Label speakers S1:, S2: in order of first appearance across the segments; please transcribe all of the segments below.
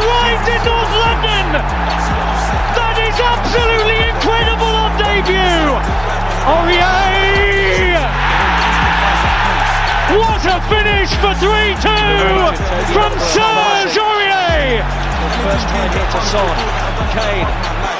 S1: arrived in North London. That is absolutely incredible on debut. Aurier. What a finish for 3-2 from Serge Aurier. First time hit to Son. Kane.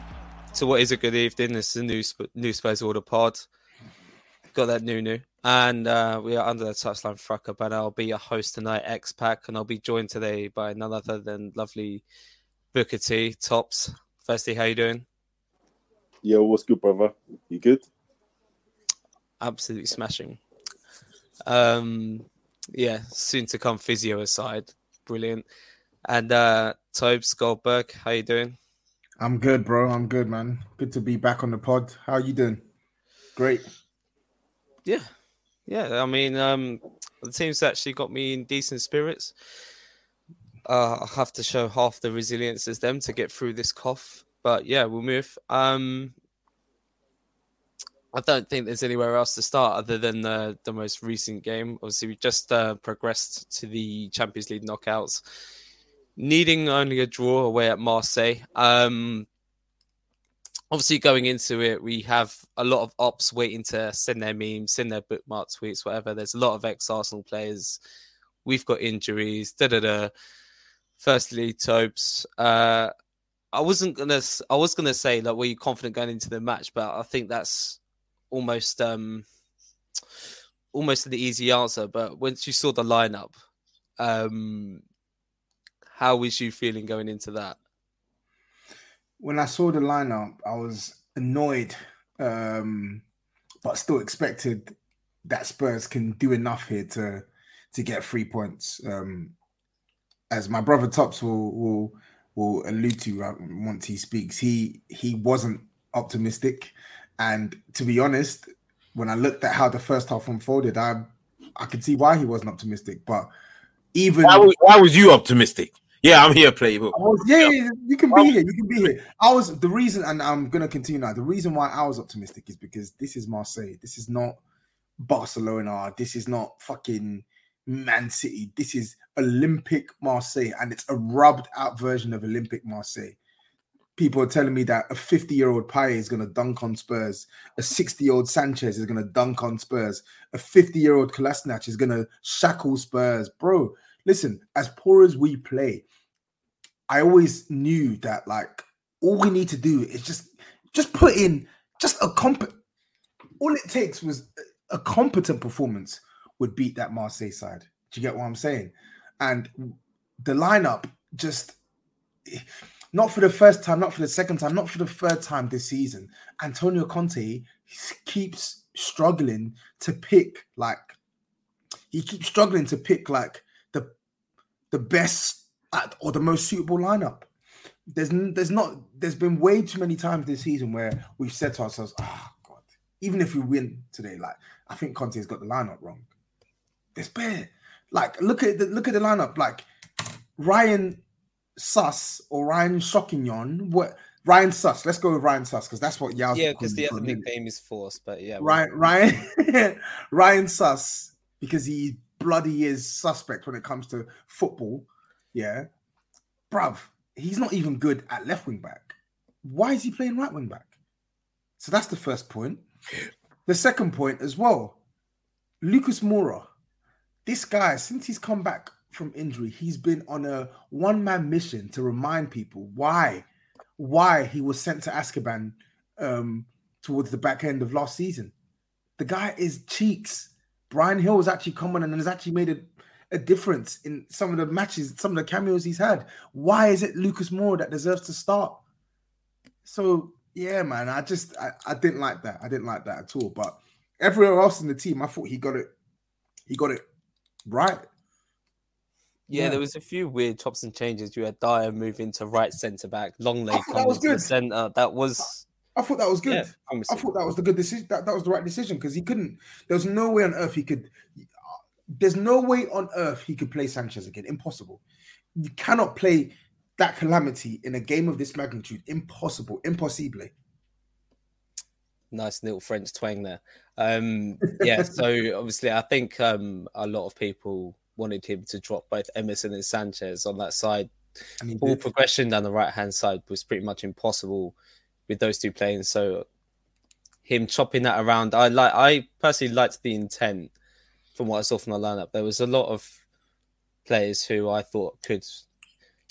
S2: to what is a good evening. This is a new new Spurs Order pod. Got that new new, and uh, we are under the touchline Fracas banner. I'll be your host tonight, X Pack, and I'll be joined today by none other than lovely Booker T. Tops. Firstly, how you doing?
S3: Yo, what's good, brother? You good?
S2: Absolutely smashing. Um, yeah, soon to come physio aside, brilliant. And uh, Tobes Goldberg, how you doing?
S4: I'm good, bro. I'm good, man. Good to be back on the pod. How are you doing? Great.
S2: Yeah, yeah. I mean, um, the team's actually got me in decent spirits. Uh, I have to show half the resilience as them to get through this cough, but yeah, we'll move. Um, I don't think there's anywhere else to start other than the the most recent game. Obviously, we just uh, progressed to the Champions League knockouts needing only a draw away at Marseille. Um, obviously, going into it, we have a lot of ops waiting to send their memes, send their bookmark tweets, whatever. There's a lot of ex Arsenal players. We've got injuries. Da da da. Firstly, Tobes, uh, I wasn't gonna. I was gonna say like, were you confident going into the match, but I think that's almost um, almost the easy answer. But once you saw the lineup, um, how was you feeling going into that?
S4: When I saw the lineup, I was annoyed, um, but still expected that Spurs can do enough here to to get three points. Um, as my brother Tops will will will allude to uh, once he speaks, he he wasn't optimistic, and to be honest, when I looked at how the first half unfolded, I I could see why he wasn't optimistic. But even
S5: why was, why was you optimistic? Yeah, I'm here, playbook.
S4: Was, yeah, yeah, you can be here. You can be here. I was the reason, and I'm gonna continue now. The reason why I was optimistic is because this is Marseille. This is not Barcelona. This is not fucking Man City. This is Olympique Marseille, and it's a rubbed out version of Olympique Marseille. People are telling me that a 50 year old Payet is going to dunk on Spurs, a 60 year old Sanchez is going to dunk on Spurs, a 50 year old Kolasinac is going to shackle Spurs. Bro, listen, as poor as we play, I always knew that like all we need to do is just just put in just a comp. All it takes was a competent performance would beat that Marseille side. Do you get what I'm saying? And the lineup just not for the first time, not for the second time, not for the third time this season. Antonio Conte keeps struggling to pick like he keeps struggling to pick like the best or the most suitable lineup. There's there's not there's been way too many times this season where we've said to ourselves, "Oh God, even if we win today, like I think Conte's got the lineup wrong." It's bare. Like look at the look at the lineup. Like Ryan Suss or Ryan Shokignon, what Ryan Suss. Let's go with Ryan Suss because that's what Yaw.
S2: Yeah, because the other nickname is Force, but yeah.
S4: Ryan Ryan Ryan Suss because he bloody is suspect when it comes to football. Yeah, bruv, he's not even good at left wing back. Why is he playing right wing back? So that's the first point. The second point as well, Lucas Moura. This guy, since he's come back from injury, he's been on a one man mission to remind people why why he was sent to Azkaban um, towards the back end of last season. The guy is cheeks. Bryan Gil has actually come on and has actually made a, a difference in some of the matches, some of the cameos he's had. Why is it Lucas Moura that deserves to start? So yeah, man, I just I, I didn't like that. I didn't like that at all. But everywhere else in the team, I thought he got it. He got it right.
S2: Yeah, yeah, there was a few weird chops and changes. You had Dier moving to right centre back, Lenglet ah,
S4: that was good.
S2: centre. That was.
S4: I thought that was good. Yeah, I thought that was the good decision. That, that was the right decision because he couldn't. There was no way on earth he could. There's no way on earth he could play Sanchez again. Impossible. You cannot play that calamity in a game of this magnitude. Impossible. Impossible.
S2: Nice little French twang there. Um, yeah, so obviously, I think um, a lot of people wanted him to drop both Emerson and Sanchez on that side. Ball progression down the right hand side was pretty much impossible with those two playing. So him chopping that around, I like. I personally liked the intent from what I saw from the lineup. There was a lot of players who I thought could,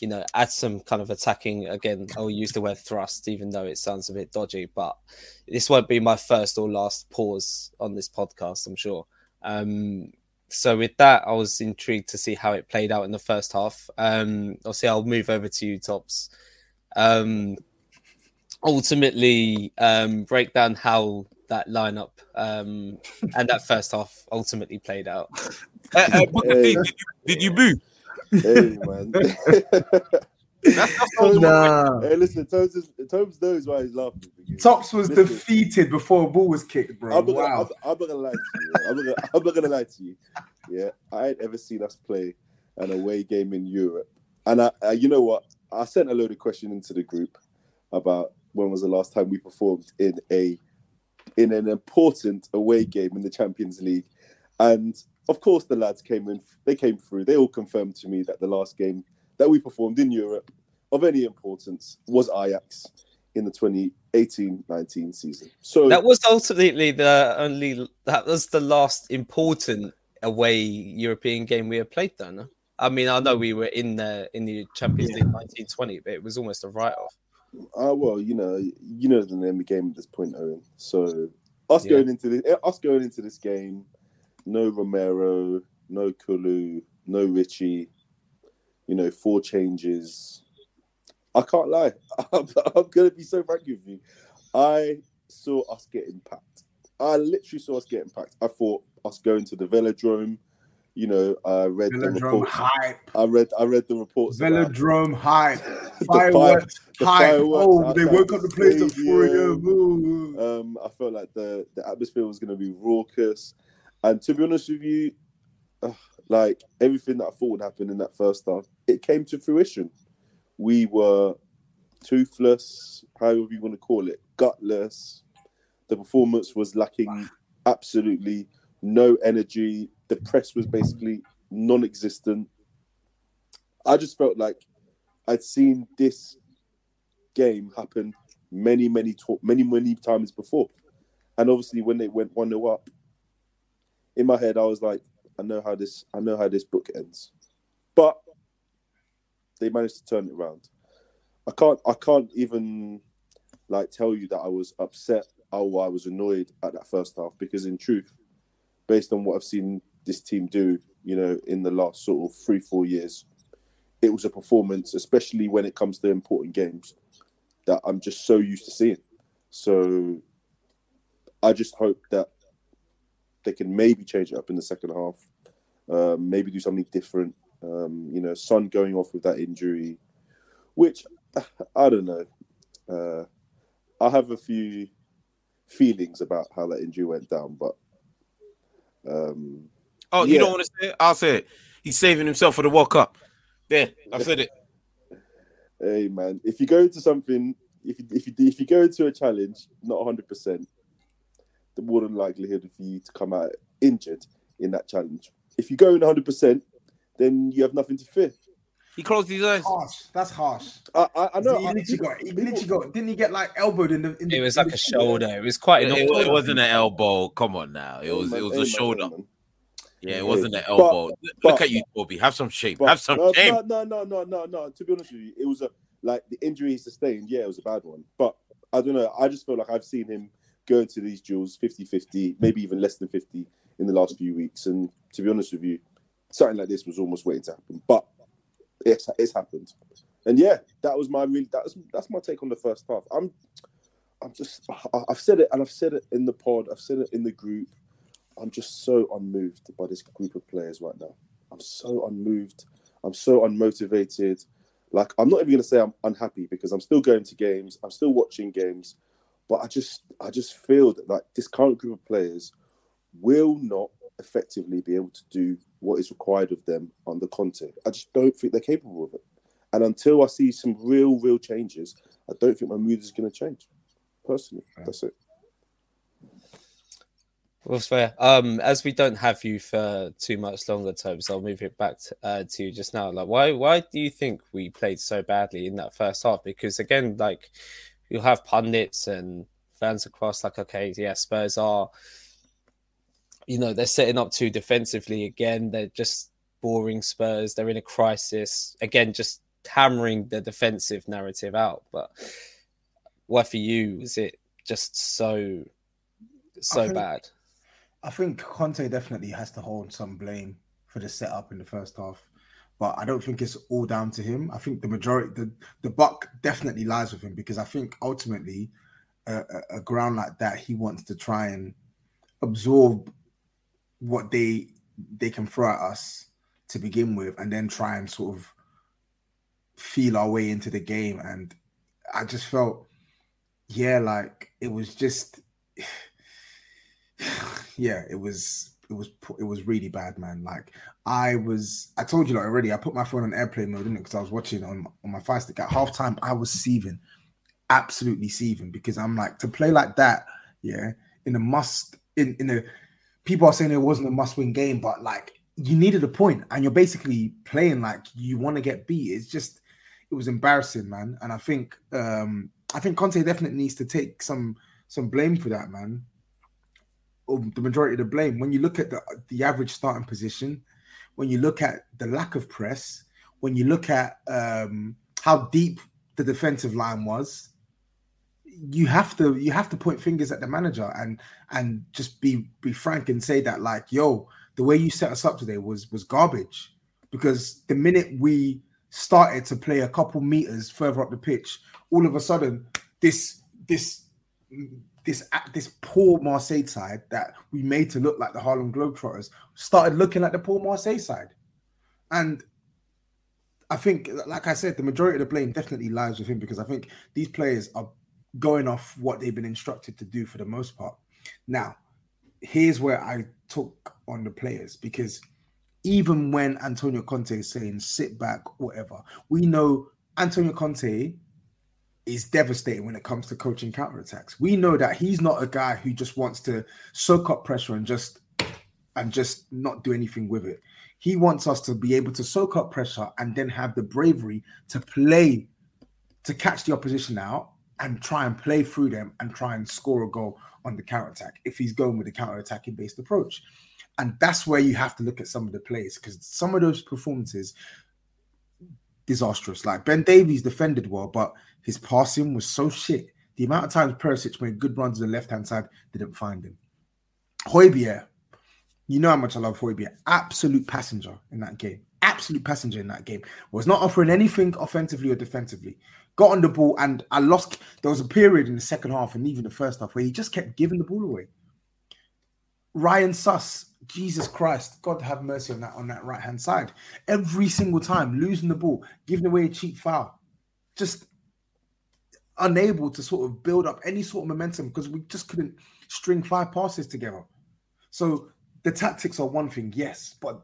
S2: you know, add some kind of attacking. Again, I'll use the word thrust, even though it sounds a bit dodgy. But this won't be my first or last pause on this podcast. I'm sure. Um, so with that, I was intrigued to see how it played out in the first half. Um, obviously, I'll move over to you, Tops. Um, ultimately, um, break down how that lineup um, and that first half ultimately played out.
S5: Uh, uh, hey. did, you, did you boo?
S3: Hey man.
S5: That's, that's
S3: nah. Hey, listen, Tomes, is, Tomes knows why he's laughing.
S4: Tops was listen, defeated before a ball was kicked, bro.
S3: I'm not,
S4: wow.
S3: gonna, I'm, I'm, not gonna lie to you. I'm not gonna, I'm not gonna lie to you. Yeah, I ain't ever seen us play an away game in Europe. And I, I, you know what? I sent a load of questions into the group about when was the last time we performed in a in an important away game in the Champions League. And of course, the lads came in. They came through. They all confirmed to me that the last game that we performed in Europe of any importance was Ajax in the 2018-19 season. So
S2: that was ultimately the only that was the last important away European game we had played then. I mean, I know we were in the in the Champions League 1920, but it was almost a write-off.
S3: Uh, well, you know, you know the name of the game at this point, Owen. So us yeah. going into this, us going into this game, no Romero, no Kulu, no Richie, you know, four changes. I can't lie. I'm, I'm gonna be so frank with you. I saw us getting packed. I literally saw us getting packed. I thought us going to the velodrome. You know, I read velodrome the reports. Hype. I read I read the reports.
S4: Velodrome hype. Fireworks the hype. Oh, they woke up the place at 4 a.m.
S3: Um, I felt like the, the atmosphere was gonna be raucous. And to be honest with you, uh, like everything that I thought would happen in that first half, it came to fruition. We were toothless, however you want to call it, gutless. The performance was lacking absolutely no energy. The press was basically non existent. I just felt like I'd seen this game happen many, many, many, many times before. And obviously, when they went 1 0 up, in my head, I was like, I know how this I know how this book ends. But they managed to turn it around. I can't I can't even like tell you that I was upset or I was annoyed at that first half because in truth, based on what I've seen this team do, you know, in the last sort of three, four years, it was a performance, especially when it comes to important games, that I'm just so used to seeing. So I just hope that they can maybe change it up in the second half, um, maybe do something different. Um, you know, Son going off with that injury, which I don't know. Uh, I have a few feelings about how that injury went down, but um,
S5: oh, you don't want to say it? I'll say it. He's saving himself for the World Cup. There, I said it.
S3: hey man, if you go into something if you, if you if you go into a challenge not 100, percent the more than likelihood for you to come out injured in that challenge. If you go in 100, percent then you have nothing to fear.
S5: He closed his eyes.
S4: Harsh. That's harsh.
S3: I, I, I know.
S4: He
S3: I-
S4: literally got. He literally got. Didn't he get like elbowed in the? In the
S2: It was
S4: in
S2: like a shoulder. It was quite
S5: It,
S2: an
S5: it, wasn't an elbow. Come on now. It was
S3: Hey,
S5: it was
S3: man,
S5: a
S3: hey, man,
S5: shoulder.
S3: hey, man.
S5: Yeah, it wasn't an
S3: But-
S5: elbow. Look
S3: but-
S5: at you, Bobby. Have some shape.
S3: But-
S5: Have some
S3: no,
S5: shame.
S3: No, no, no, no, no, no. To be honest with you, it was a like the injury he sustained. Yeah, it was a bad one. But I don't know. I just feel like I've seen him go into these duels 50-50, maybe even less than 50 in the last few weeks. And to be honest with you, something like this was almost waiting to happen. But it's it's happened. And yeah, that was my really that was that's my take on the first half. I'm I'm just I've said it and I've said it in the pod, I've said it in the group. I'm just so unmoved by this group of players right now. I'm so unmoved. I'm so unmotivated. Like I'm not even gonna say I'm unhappy because I'm still going to games, I'm still watching games, but I just I just feel that like this current group of players will not effectively be able to do what is required of them under Conte. I just don't think they're capable of it. And until I see some real, real changes, I don't think my mood is going to change. Personally, that's it.
S2: Well, fair. Um, as we don't have you for too much longer, Tobes, I'll move it back to, uh, to you just now. Like, why, why do you think we played so badly in that first half? Because again, like, you'll have pundits and fans across, like, okay, yeah, Spurs are, you know, they're setting up too defensively again. They're just boring Spurs. They're in a crisis again, just hammering the defensive narrative out. But why for you was it just so, so
S4: think-
S2: bad?
S4: I think Conte definitely has to hold some blame for the setup in the first half, but I don't think it's all down to him. I think the majority, the the buck definitely lies with him because I think ultimately, a, a, a ground like that, he wants to try and absorb what they they can throw at us to begin with, and then try and sort of feel our way into the game. And I just felt, yeah, like it was just yeah, it was it was it was really bad, man. Like I was, I told you like already. I put my phone on airplane mode, didn't it? Because I was watching on on my fire stick. At halftime, I was seething, absolutely seething, because I'm like to play like that, yeah, in a must in in a people are saying it wasn't a must win game, but like you needed a point, and you're basically playing like you want to get beat. It's just it was embarrassing, man. And I think um I think Conte definitely needs to take some some blame for that, man the majority of the blame. When you look at the the average starting position, when you look at the lack of press, when you look at um, how deep the defensive line was, you have to you have to point fingers at the manager and and just be be frank and say that like, yo, the way you set us up today was was garbage. Because the minute we started to play a couple meters further up the pitch, all of a sudden this this this this poor Marseille side that we made to look like the Harlem Globetrotters started looking like the poor Marseille side. And I think, like I said, the majority of the blame definitely lies with him because I think these players are going off what they've been instructed to do for the most part. Now, here's where I took on the players because even when Antonio Conte is saying sit back, whatever, we know Antonio Conte is devastating when it comes to coaching counterattacks. We know that he's not a guy who just wants to soak up pressure and just and just not do anything with it. He wants us to be able to soak up pressure and then have the bravery to play to catch the opposition out and try and play through them and try and score a goal on the counterattack if he's going with a counter-attacking based approach. And that's where you have to look at some of the plays because some of those performances disastrous. Like Ben Davies defended well, but his passing was so shit. The amount of times Perisic made good runs on the left hand side didn't find him. Højbjerg, you know how much I love Højbjerg. Absolute passenger in that game. Absolute passenger in that game. Was not offering anything offensively or defensively. Got on the ball, and I lost. There was a period in the second half and even the first half where he just kept giving the ball away. Ryan Suss, Jesus Christ, God have mercy on that on that right hand side. Every single time losing the ball, giving away a cheap foul, just unable to sort of build up any sort of momentum because we just couldn't string five passes together. So the tactics are one thing, yes, but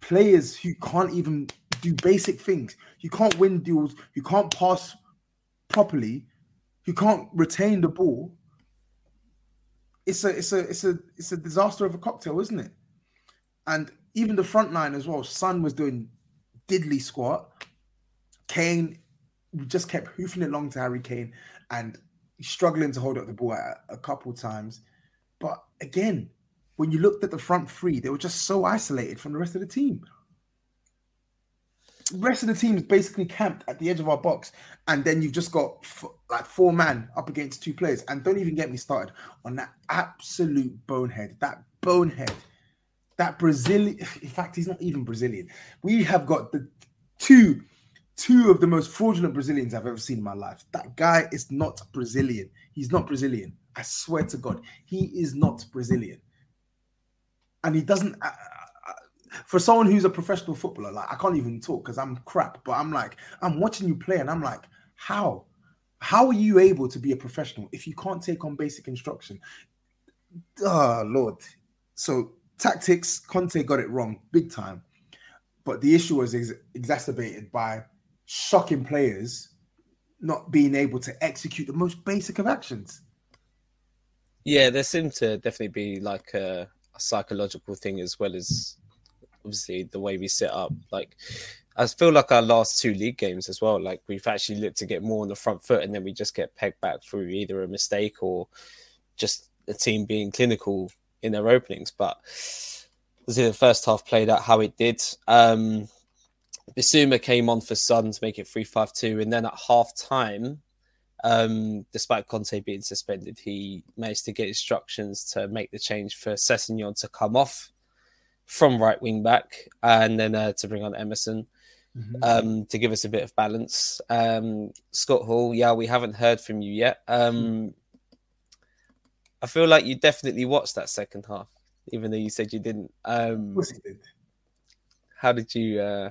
S4: players who can't even do basic things, you can't win duels, you can't pass properly, you can't retain the ball, it's a it's a it's a it's a disaster of a cocktail, isn't it? And even the front line as well. Son was doing diddly squat. Kane we just kept hoofing it long to Harry Kane and struggling to hold up the ball a, a couple times. But again, when you looked at the front three, they were just so isolated from the rest of the team. Rest of the team is basically camped at the edge of our box, and then you've just got f- like four man up against two players. And don't even get me started on that absolute bonehead, that bonehead, that Brazilian. In fact, he's not even Brazilian. We have got the two, two of the most fraudulent Brazilians I've ever seen in my life. That guy is not Brazilian. He's not Brazilian. I swear to God, he is not Brazilian and he doesn't. Uh, for someone who's a professional footballer, like I can't even talk because I'm crap. But I'm like, I'm watching you play, and I'm like, how? How are you able to be a professional if you can't take on basic instruction? Oh Lord. So tactics, Conte got it wrong big time. But the issue was ex- exacerbated by shocking players not being able to execute the most basic of actions.
S2: Yeah, there seemed to definitely be like a, a psychological thing as well as obviously the way we set up. Like I feel like our last two league games as well, like we've actually looked to get more on the front foot and then we just get pegged back through either a mistake or just a team being clinical in their openings. But the first half played out how it did. Um Bissouma came on for Son to make it 3 5 2. And then at half time, um, despite Conte being suspended, he managed to get instructions to make the change for Sessegnon to come off from right wing back and then uh, to bring on Emerson
S4: Mm-hmm.
S2: um, to give us a bit of balance. Um, Scott Hall, yeah, we haven't heard from you yet. Um, I feel like you definitely watched that second half, even though you said you didn't. Um,
S4: Of course he did.
S2: how did you uh,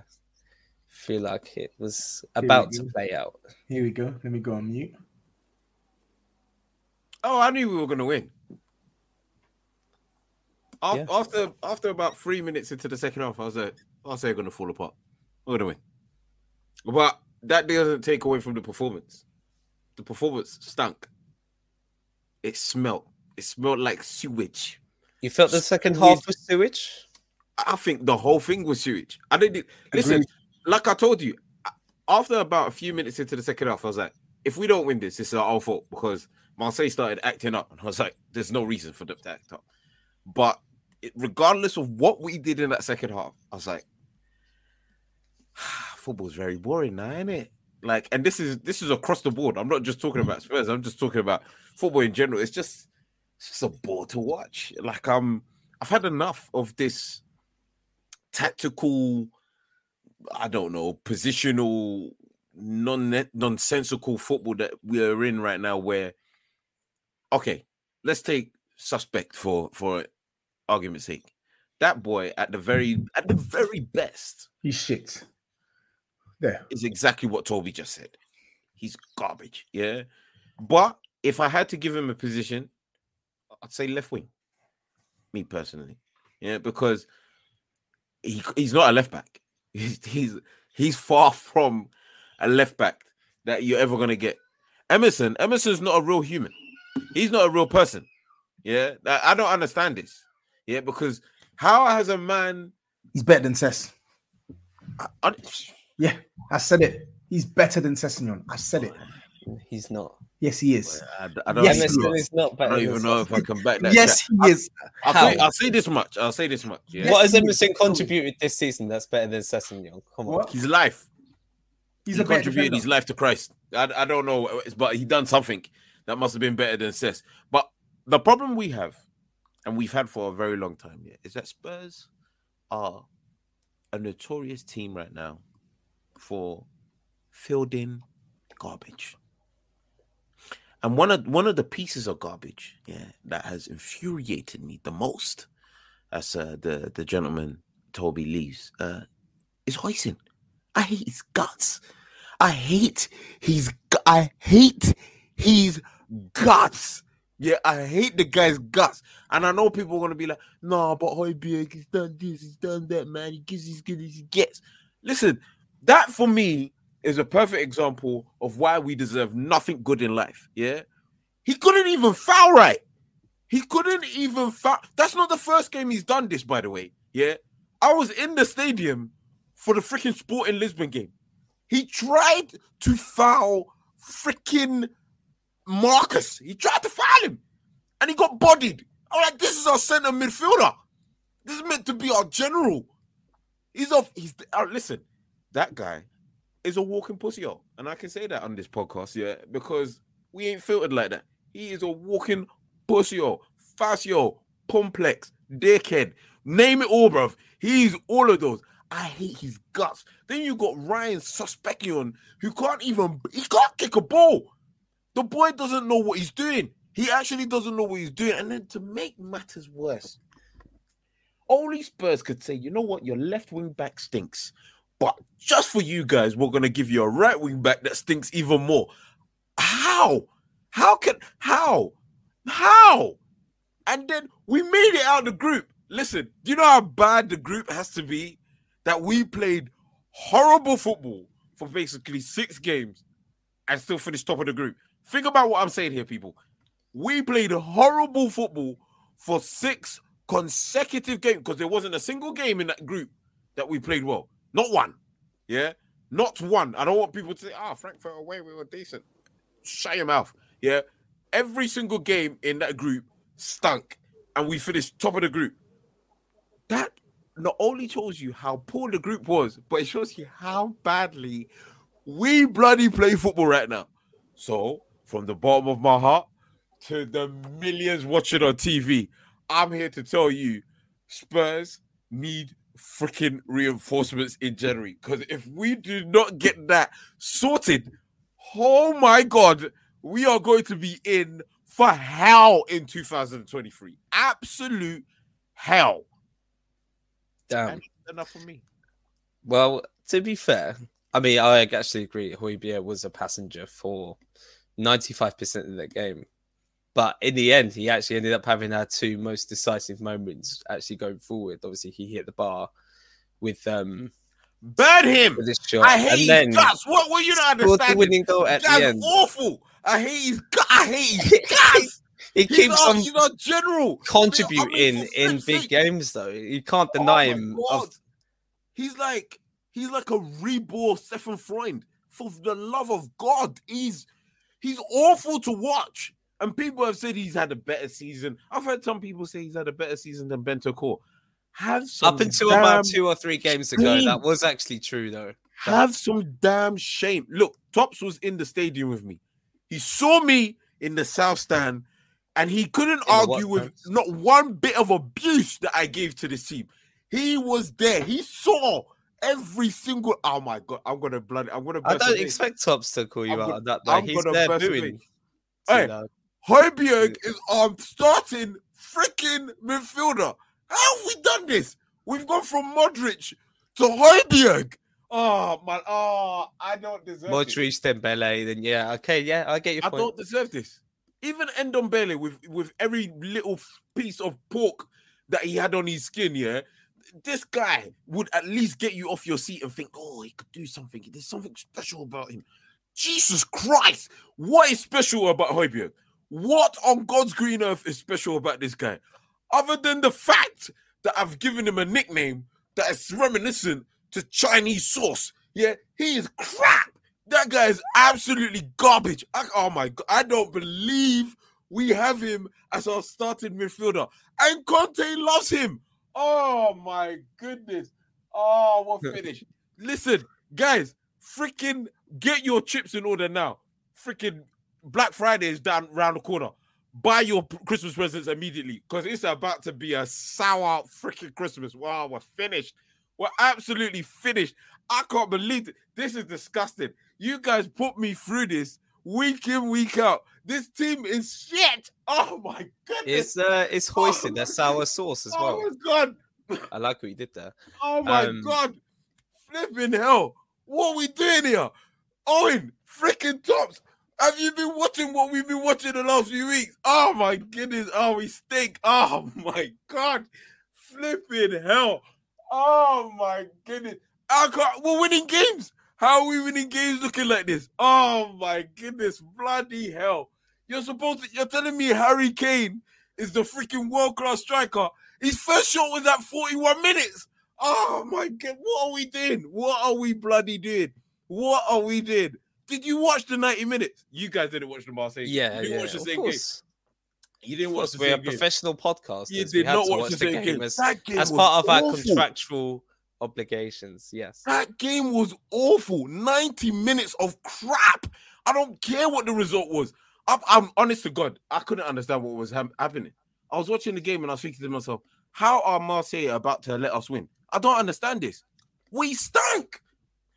S2: feel like it was about to play out?
S4: Here we go. Let me go on mute.
S5: Oh, I knew we were going to win. Af-
S2: Yeah.
S5: After after about three minutes into the second half, I was like, I was they're going to fall apart. We're going to win. But that doesn't take away from the performance. The performance stunk. It smelled. It smelled like sewage.
S2: You felt the second
S5: Sewage.
S2: half was sewage?
S5: I think the whole thing was sewage. I didn't listen. Like I told you, after about a few minutes into the second half, I was like, if we don't win this, this is our fault because Marseille started acting up, and I was like, there's no reason for them to act up. But regardless of what we did in that second half, I was like, football's very boring now, isn't it? Like, and this is this is across the board. I'm not just talking about Spurs. I'm just talking about football in general. It's just it's just a bore to watch. Like, um, I've had enough of this tactical, I don't know, positional, non nonsensical football that we are in right now. Where, okay, let's take suspect for for argument's sake. That boy at the very mm-hmm. at the very best
S4: He's shit. There.
S5: is exactly what Toby just said. He's garbage. Yeah. But if I had to give him a position, I'd say left wing. Me personally. Yeah, because he, he's not a left back. He's, he's he's far from a left back that you're ever gonna get. Emerson, Emerson's not a real human. He's not a real person. Yeah. I I don't understand this. Yeah, because how has a man
S4: He's better than Cess.
S5: I- I-
S4: Yeah, I said it. He's better than Sessegnon. I said it.
S2: He's not.
S4: Yes, he is.
S5: I, I don't
S4: Yes,
S5: even
S2: Emerson
S5: know.
S2: is not
S5: I don't even know if I can back that.
S4: Yes,
S5: chat.
S4: he is.
S5: I'll
S2: How?
S5: say, I'll say this much. I'll say this much. Yeah.
S4: Yes,
S2: What has
S4: he.
S2: Emerson contributed this season that's better than Sessegnon? Come on.
S4: What?
S5: His life.
S4: He's
S5: he
S4: a better
S5: contributed his life to Christ. I, I don't know, but he done something that must have been better than Cess. But the problem we have, and we've had for a very long time, yeah, is that Spurs are a notorious team right now for fielding garbage. And one of one of the pieces of garbage, yeah, that has infuriated me the most, as uh, the the gentleman Toby leaves, uh, is Hojsin. I hate his guts. I hate his. I hate his guts. Yeah, I hate the guy's guts. And I know people are gonna be like, "No, but Højbjerg, he's done this, he's done that, man. He gives as good as he gets." Listen, that for me is a perfect example of why we deserve nothing good in life. Yeah, he couldn't even foul right. He couldn't even foul. That's not the first game he's done this, by the way. Yeah, I was in the stadium for the freaking Sporting Lisbon game. He tried to foul freaking Marcus. He tried to foul him, and he got bodied. I'm like, this is our center midfielder. This is meant to be our general. He's off. He's uh, listen. That guy is a walking pussy hole, and I can say that on this podcast, yeah, because we ain't filtered like that. He is a walking pussy hole, fascio, complex, dickhead. Name it all, bruv. He's all of those. I hate his guts. Then you got Ryan Suspekion, who can't even he can't kick a ball. The boy doesn't know what he's doing. He actually doesn't know what he's doing. And then to make matters worse, only Spurs could say, you know what, your left wing back stinks. But just for you guys, we're gonna give you a right wing back that stinks even more. How? How can how? How? And then we made it out of the group. Listen, do you know how bad the group has to be? That we played horrible football for basically six games and still finished top of the group. Think about what I'm saying here, people. We played horrible football for six consecutive games because there wasn't a single game in that group that we played well. Not one. Yeah. Not one. I don't want people to say, ah, oh, Frankfurt away, we were decent. Shut your mouth. Yeah. Every single game in that group stunk. And we finished top of the group. That not only shows you how poor the group was, but it shows you how badly we bloody play football right now. So, from the bottom of my heart to the millions watching on TV, I'm here to tell you Spurs need freaking reinforcements in January. Because if we do not get that sorted, oh my god, we are going to be in for hell in 2023. Absolute hell.
S2: Damn.
S5: And enough for me.
S2: Well, to be fair, I mean, I actually agree. Højbjerg was a passenger for 95% of the game. But in the end, he actually ended up having our two most decisive moments actually going forward. Obviously, he hit the bar with um
S5: burn him
S2: with this shot.
S5: I hate and his guts. What were you not understanding?
S2: The winning goal at
S5: That's
S2: the end.
S5: awful. I hate his guts. I hate his guts.
S2: he
S5: he's
S2: keeps on
S5: he's general
S2: contributing
S5: I mean,
S2: in big
S5: sake.
S2: games, though. You can't
S5: Oh
S2: deny
S5: my
S2: him. Of,
S5: He's like he's like a reborn Stefan Freund. For the love of God, he's he's awful to watch. And people have said he's had a better season. I've heard some people say he's had a better season than Bentancur. Have some
S2: up until about two or three games ago,
S5: shame.
S2: that was actually true, though.
S5: have some damn shame. Look, Tops was in the stadium with me. He saw me in the south stand, and he couldn't
S2: the what
S5: argue with not one bit of abuse that I gave to this team. He was there. He saw every single. Oh my god! I'm gonna bloody. I'm gonna.
S2: I don't
S5: away.
S2: expect Tops to call you
S5: I'm
S2: out
S5: gonna-
S2: on that. Though.
S5: I'm
S2: He's
S5: gonna
S2: there booing.
S5: Hey.
S2: loud.
S5: Is our starting freaking midfielder. How have we done this? We've gone from Modric to Højbjerg. Oh man, oh, I don't deserve this.
S2: Modric, Dembele, then yeah, okay, yeah, I get your
S5: I
S2: point.
S5: don't deserve this. Even Ndombele with with every little piece of pork that he had on his skin, yeah, this guy would at least get you off your seat and think, oh, he could do something. There's something special about him. Jesus Christ, what is special about Højbjerg? What on God's green earth is special about this guy? Other than the fact that I've given him a nickname that is reminiscent to Chinese sauce. Yeah, he is crap. That guy is absolutely garbage. I, oh my god, I don't believe we have him as our starting midfielder. And Conte loves him. Oh my goodness. Oh, what finish. Listen, guys, freaking get your chips in order now. Freaking Black Friday is down around the corner. Buy your Christmas presents immediately because it's about to be a sour freaking Christmas. Wow, we're finished. We're absolutely finished. I can't believe it. This is disgusting. You guys put me through this week in, week out. This team is shit. Oh my goodness.
S2: It's uh, it's hoisted That's sour sauce as well.
S5: Oh my god.
S2: I like what you did there.
S5: Oh my
S2: Um,
S5: god. Flipping hell. What are we doing here? Owen, freaking tops. Have you been watching what we've been watching the last few weeks? Oh my goodness. Oh, we stink. Oh my god. Flipping hell. Oh my goodness. I can't, we're winning games. How are we winning games looking like this? Oh my goodness, bloody hell! You're supposed to. You're telling me Harry Kane is the freaking world class striker. His first shot was at 41 minutes. Oh my god, what are we doing? What are we bloody doing? What are we doing? Did you watch the 90 minutes? You guys didn't watch the Marseille.
S2: Yeah,
S5: you
S2: yeah,
S5: watch the
S2: of
S5: same
S2: course.
S5: game. You didn't watch the
S2: we're a
S5: game.
S2: professional podcast.
S5: You did not watch
S2: watch
S5: the same
S2: game
S5: game.
S2: as,
S5: game
S2: as part of our contractual obligations. Yes.
S5: That game was awful. 90 minutes of crap. I don't care what the result was. I'm, I'm honest to God, I couldn't understand what was hap- happening. I was watching the game and I was thinking to myself, how are Marseille about to let us win? I don't understand this. We stunk.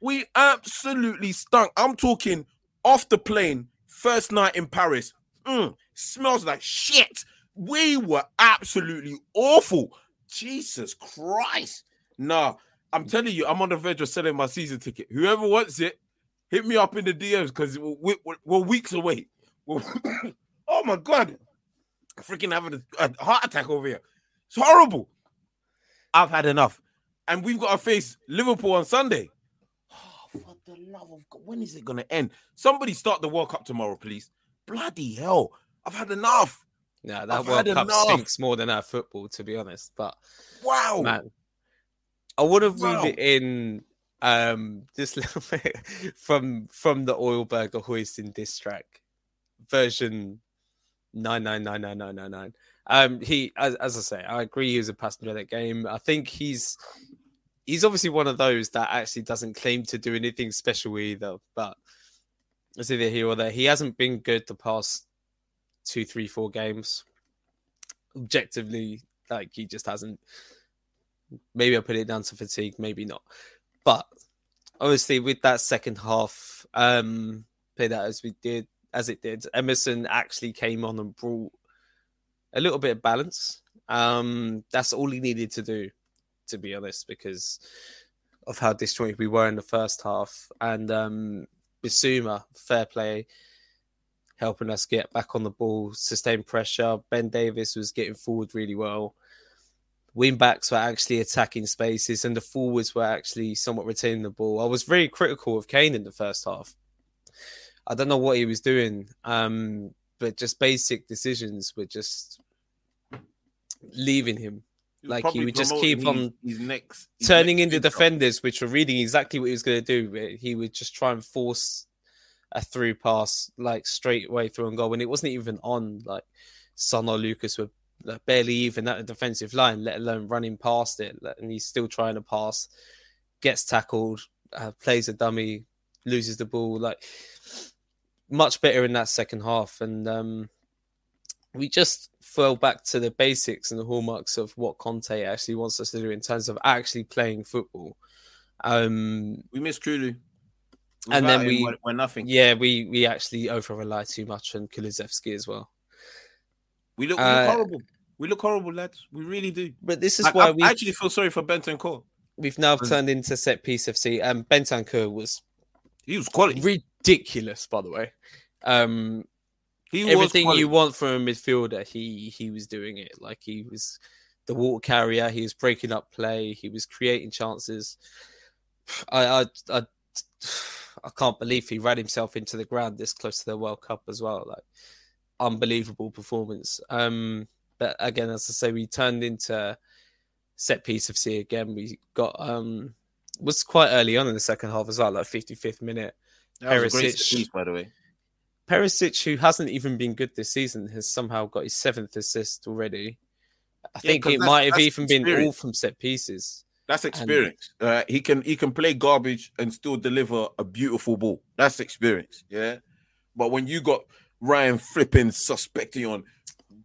S5: We absolutely stunk. I'm talking off the plane, first night in Paris. Mm, smells like shit. We were absolutely awful. Jesus Christ. Nah, I'm telling you, I'm on the verge of selling my season ticket. Whoever wants it, hit me up in the DMs because we're, we're, we're weeks away. We're- oh my God. I'm freaking having a, a heart attack over here. It's horrible. I've had enough. And we've got to face Liverpool on Sunday. Oh, for the love of God. When is it going to end? Somebody start the World Cup tomorrow, please. Bloody hell. I've had enough.
S2: No, that
S5: I've
S2: World Cup
S5: enough.
S2: stinks more than our football, to be honest. But
S5: Wow.
S2: man, I would have
S5: Wow.
S2: read it in um just a little bit from from the oil burger hoisting diss track version nine nine nine nine nine nine nine. Um, he as, as I say, I agree he was a passenger in that game. I think he's he's obviously one of those that actually doesn't claim to do anything special either. But it's either here or there. He hasn't been good the past two, three, four games. Objectively, like he just hasn't. Maybe I put it down to fatigue, maybe not. But obviously, with that second half, um, play that as we did, as it did, Emerson actually came on and brought a little bit of balance. Um, that's all he needed to do, to be honest, because of how disjointed we were in the first half. And um, Bissouma, fair play, helping us get back on the ball, sustain pressure. Ben Davies was getting forward really well. Wing backs were actually attacking spaces, and the forwards were actually somewhat retaining the ball. I was very critical of Kane in the first half. I don't know what he was doing, um, but just basic decisions were just leaving him.
S5: was
S2: Like, he would just keep on
S5: his, next his
S2: turning
S5: next
S2: into defenders, which were reading exactly what he was going to do. He would just try and force a through pass like straight away through and goal when it wasn't even on. Like Son or Lucas were like, barely even at the defensive line, let alone running past it, and he's still trying to pass, gets tackled, uh, plays a dummy, loses the ball. Like much better in that second half, and um, we just fell back to the basics and the hallmarks of what Conte actually wants us to do in terms of actually playing football. Um,
S5: We miss Kulu.
S2: And then we-
S5: we're, we're nothing.
S2: yeah, we we actually over rely too much on Kulusevski as well.
S5: We look, we
S2: Uh,
S5: horrible. We look horrible, lads. We really do.
S2: But this is
S5: I,
S2: why
S5: I
S2: we
S5: actually feel sorry for Bentancur.
S2: we've now
S5: Mm.
S2: turned into set piece FC. And Bentancur was
S5: He was quality.
S2: ridiculous, by the way. Um,
S5: He
S2: everything
S5: quality.
S2: you want from a midfielder, he he was doing it. Like he was the water carrier. He was breaking up play. He was creating chances. I I I, I can't believe he ran himself into the ground this close to the World Cup as well. Like unbelievable performance. Um, but again, as I say, we turned into set piece of C again. We got um was quite early on in the second half as well, like 55th minute.
S5: That was a great
S2: Perisic.
S5: piece, by the way.
S2: Perisic, who hasn't even been good this season, has somehow got his seventh assist already. I
S5: Yeah,
S2: think it might have even been all from set pieces.
S5: That's experience. Uh, he can he can play garbage and still deliver a beautiful ball. That's experience. Yeah. But when you got Ryan flipping suspecting on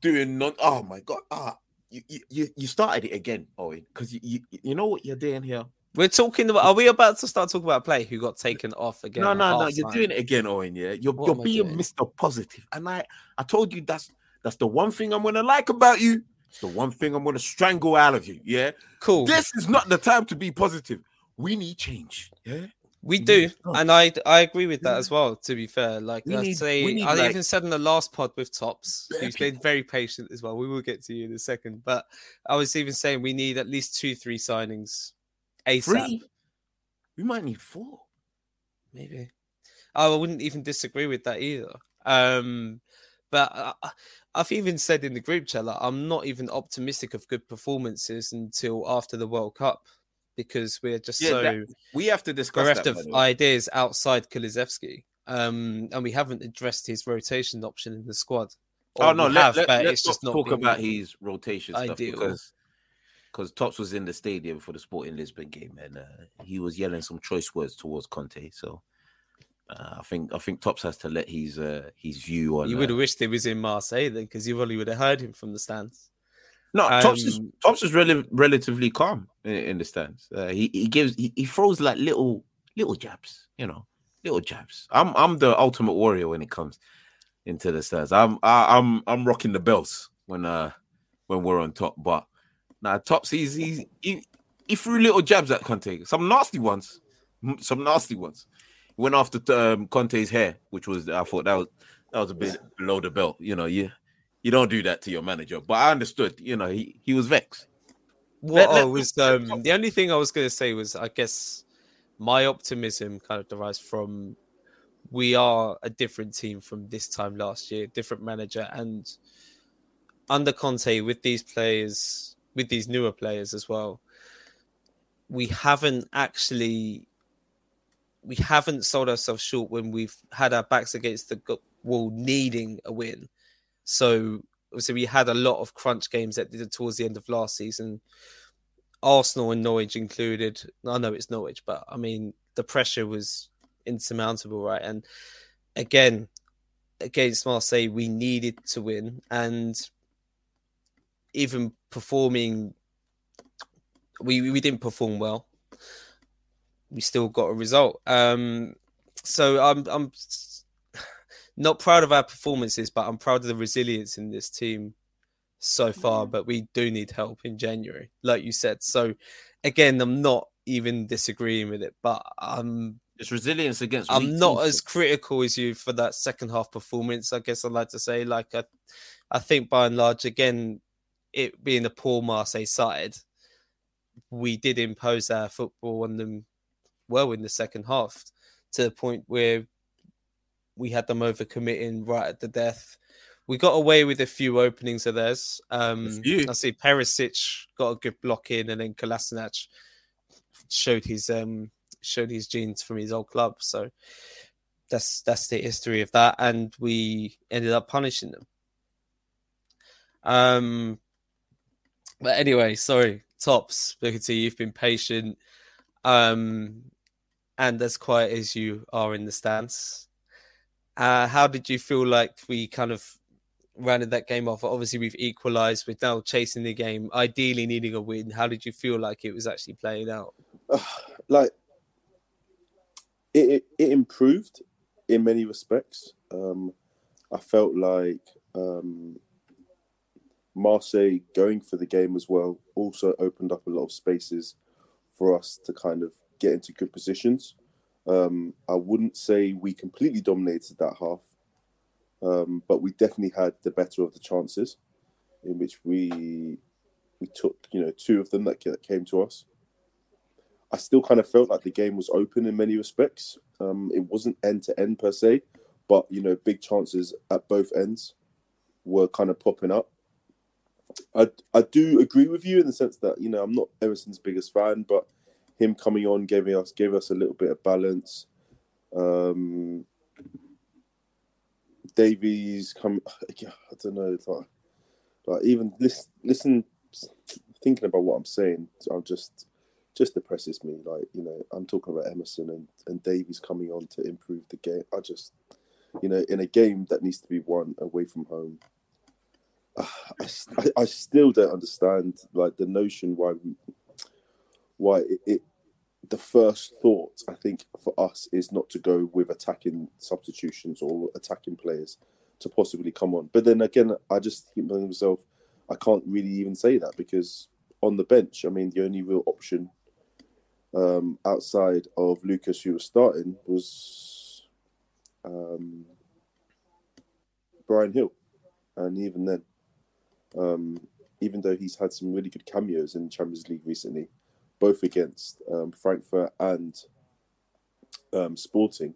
S5: doing none. oh my god ah you you, you- started it again Owen because you, you you know what you're doing here
S2: We're talking about. Are we about to start talking about a play who got taken off again?
S5: no no no you're
S2: halftime?
S5: doing it again Owen yeah you're
S2: What
S5: you're being? Mr. Positive and I I told you that's that's the one thing I'm gonna like about you it's the one thing I'm gonna strangle out of you yeah
S2: Cool.
S5: this is not the time to be positive we need change yeah
S2: We
S5: We
S2: do, and I I agree with that as well. To be fair, like
S5: We
S2: I
S5: need-
S2: say,
S5: need,
S2: I
S5: like,
S2: even said in the last pod with Tops, who's been very patient as well. We will get to you in a second, but I was even saying we need at least two, three signings ASAP.
S5: Three. We might need four.
S2: maybe. I wouldn't even disagree with that either. Um, but I, I've even said in the group chat, like, I'm not even optimistic of good performances until after the World Cup because we're just
S5: Yeah,
S2: so
S5: that- we have to discuss
S2: bereft
S5: that.
S2: of ideas outside Kulusevski. Um, and we haven't addressed his rotation option in the squad.
S5: Oh no, let,
S2: have,
S5: let,
S2: it's just
S5: not talk about his rotation stuff because because Tops was in the stadium for the Sporting Lisbon game and uh, he was yelling some choice words towards Conte. So uh, I think I think Tops has to let his uh, his view on.
S2: You
S5: uh,
S2: would have wished he was in Marseille then, because you probably would have heard him from the stands.
S5: No, Tops is
S2: Um,
S5: Tops is rel- relatively calm in, in the stands. Uh, he he gives he, he throws like little little jabs, you know, little jabs. I'm I'm the ultimate warrior when it comes into the stands. I'm I, I'm I'm rocking the belts when uh when we're on top. But nah, Tops he's he's he, he threw little jabs at Conte, some nasty ones, some nasty ones. He went after um, Conte's hair, which was I thought that was that was a bit below the belt. You know, you you don't do that to your manager. But I understood. You know, he he was vexed.
S2: What
S5: Let-
S2: I was um, the only thing I was going to say was, I guess my optimism kind of derives from we are a different team from this time last year, different manager, and under Conte with these players, with these newer players as well, we haven't actually we haven't sold ourselves short when we've had our backs against the wall, needing a win. So obviously we had a lot of crunch games at the, towards the end of last season. Arsenal and Norwich included. I know it's Norwich, but I mean the pressure was insurmountable, right? And again, against Marseille, we needed to win, and even performing, we we didn't perform well. We still got a result. Um, so I'm I'm not proud of our performances, but I'm proud of the resilience in this team so far. But we do need help in January, like you said. So again, I'm not even disagreeing with it, but I'm
S5: It's resilience against.
S2: I'm
S5: weak
S2: not
S5: teams.
S2: as critical as you for that second half performance. I guess I'd like to say, like I, I think by and large, again, it being a poor Marseille side, we did impose our football on them well in the second half to the point where we had them overcommitting right at the death. We got away with a few openings of theirs. Um. I see Perisic got a good block in, and then Kolasinac showed his um showed his genes from his old club. So that's that's the history of that, and we ended up punishing them. Um, but anyway, sorry, tops. Look at you. You've been patient, um, and as quiet as you are in the stands. Uh, how did you feel like we kind of rounded that game off? Obviously, we've equalised. We're now chasing the game, ideally needing a win. How did you feel like it was actually playing out?
S3: like it, it, it improved in many respects. Um, I felt like um, Marseille going for the game as well also opened up a lot of spaces for us to kind of get into good positions. Um, I wouldn't say we completely dominated that half, um, but we definitely had the better of the chances, in which we we took you know two of them that, that came to us. I still kind of felt like the game was open in many respects. Um, it wasn't end to end per se, but you know, big chances at both ends were kind of popping up. I I do agree with you in the sense that you know I'm not Emerson's biggest fan, but him coming on gave us gave us a little bit of balance. Um, Davies come, I don't know, like, like even listen, listen, thinking about what I'm saying, I'm just just depresses me. Like you know, I'm talking about Emerson and and Davies coming on to improve the game. I just, you know, in a game that needs to be won away from home, I, I, still don't understand like the notion why we, why it the first thought I think for us is not to go with attacking substitutions or attacking players to possibly come on. But then again, I just think to myself, I can't really even say that because on the bench, I mean, the only real option um, outside of Lucas who was starting was um, Bryan Gil, and even then, um, even though he's had some really good cameos in the Champions League recently, both against um, Frankfurt and um, Sporting,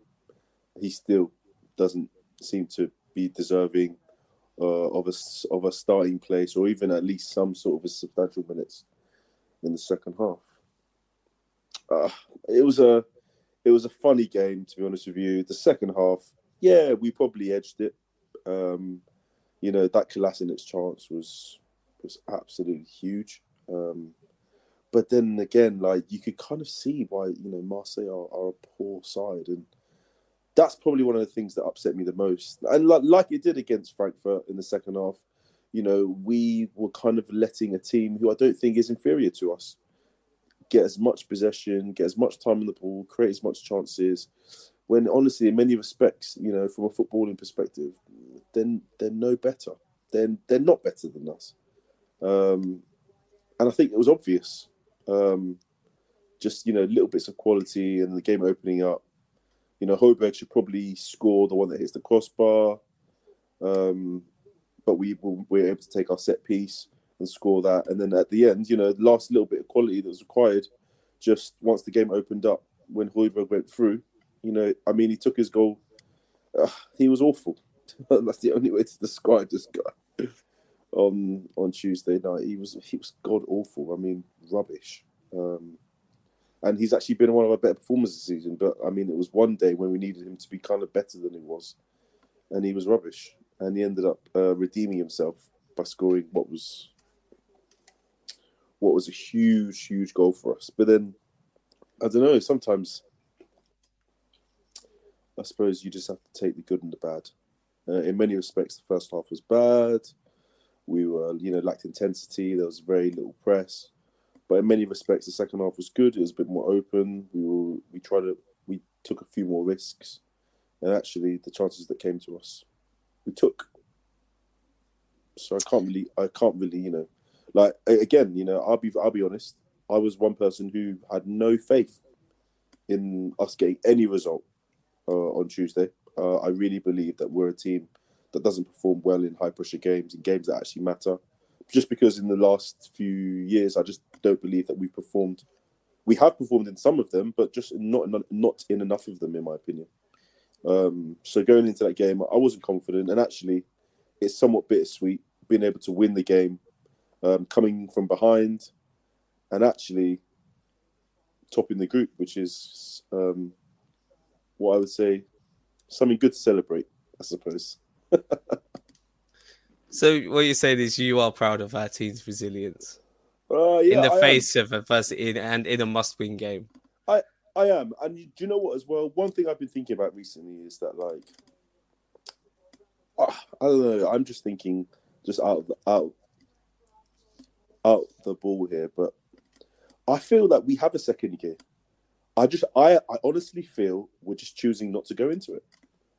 S3: he still doesn't seem to be deserving uh, of a of a starting place or even at least some sort of a substantial minutes in the second half. Uh, it was a it was a funny game to be honest with you. The second half, yeah, we probably edged it. Um, you know that Kolasinac chance was was absolutely huge. Um, but then again, like you could kind of see why you know Marseille are, are, a poor side, and that's probably one of the things that upset me the most. And like, like it did against Frankfurt in the second half, you know, we were kind of letting a team who I don't think is inferior to us get as much possession, get as much time on the ball, create as much chances. When honestly, in many respects, you know, from a footballing perspective, then they're no better. Then they're, they're not better than us. Um, and I think it was obvious. Um, just you know, little bits of quality and the game opening up. You know, Højbjerg should probably score the one that hits the crossbar, um, but we were able to take our set piece and score that. And then at the end, you know, the last little bit of quality that was required, just once the game opened up, when Højbjerg went through, you know, I mean, he took his goal. Uh, he was awful. That's the only way to describe this guy. On on Tuesday night, he was he was god awful. I mean, rubbish. Um, and he's actually been one of our better performers this season. But I mean, it was one day when we needed him to be kind of better than he was, and he was rubbish. And he ended up uh, redeeming himself by scoring what was what was a huge, huge goal for us. But then, I don't know. Sometimes, I suppose you just have to take the good and the bad. Uh, in many respects, the first half was bad. We were, you know, lacked intensity. There was very little press. But in many respects, the second half was good. It was a bit more open. We were, we tried to, we took a few more risks, and actually, the chances that came to us, we took. So I can't really, I can't really, you know, like again, you know, I'll be, I'll be honest. I was one person who had no faith in us getting any result uh, on Tuesday. Uh, I really believe that we're a team that doesn't perform well in high pressure games and games that actually matter. Just because in the last few years, I just don't believe that we've performed. We have performed in some of them, but just not not in enough of them, in my opinion. Um, so going into that game, I wasn't confident, and actually, it's somewhat bittersweet being able to win the game, um, coming from behind, and actually topping the group, which is um, what I would say something good to celebrate, I suppose.
S2: so what you're saying is you are proud of our team's resilience
S3: uh, yeah,
S2: in the
S3: I
S2: face
S3: am.
S2: of adversity and in a must-win game.
S3: I I am, and do you know what? As well, one thing I've been thinking about recently is that like uh, I don't know. I'm just thinking just out of the, out out the ball here, but I feel that we have a second gear. I just I I honestly feel we're just choosing not to go into it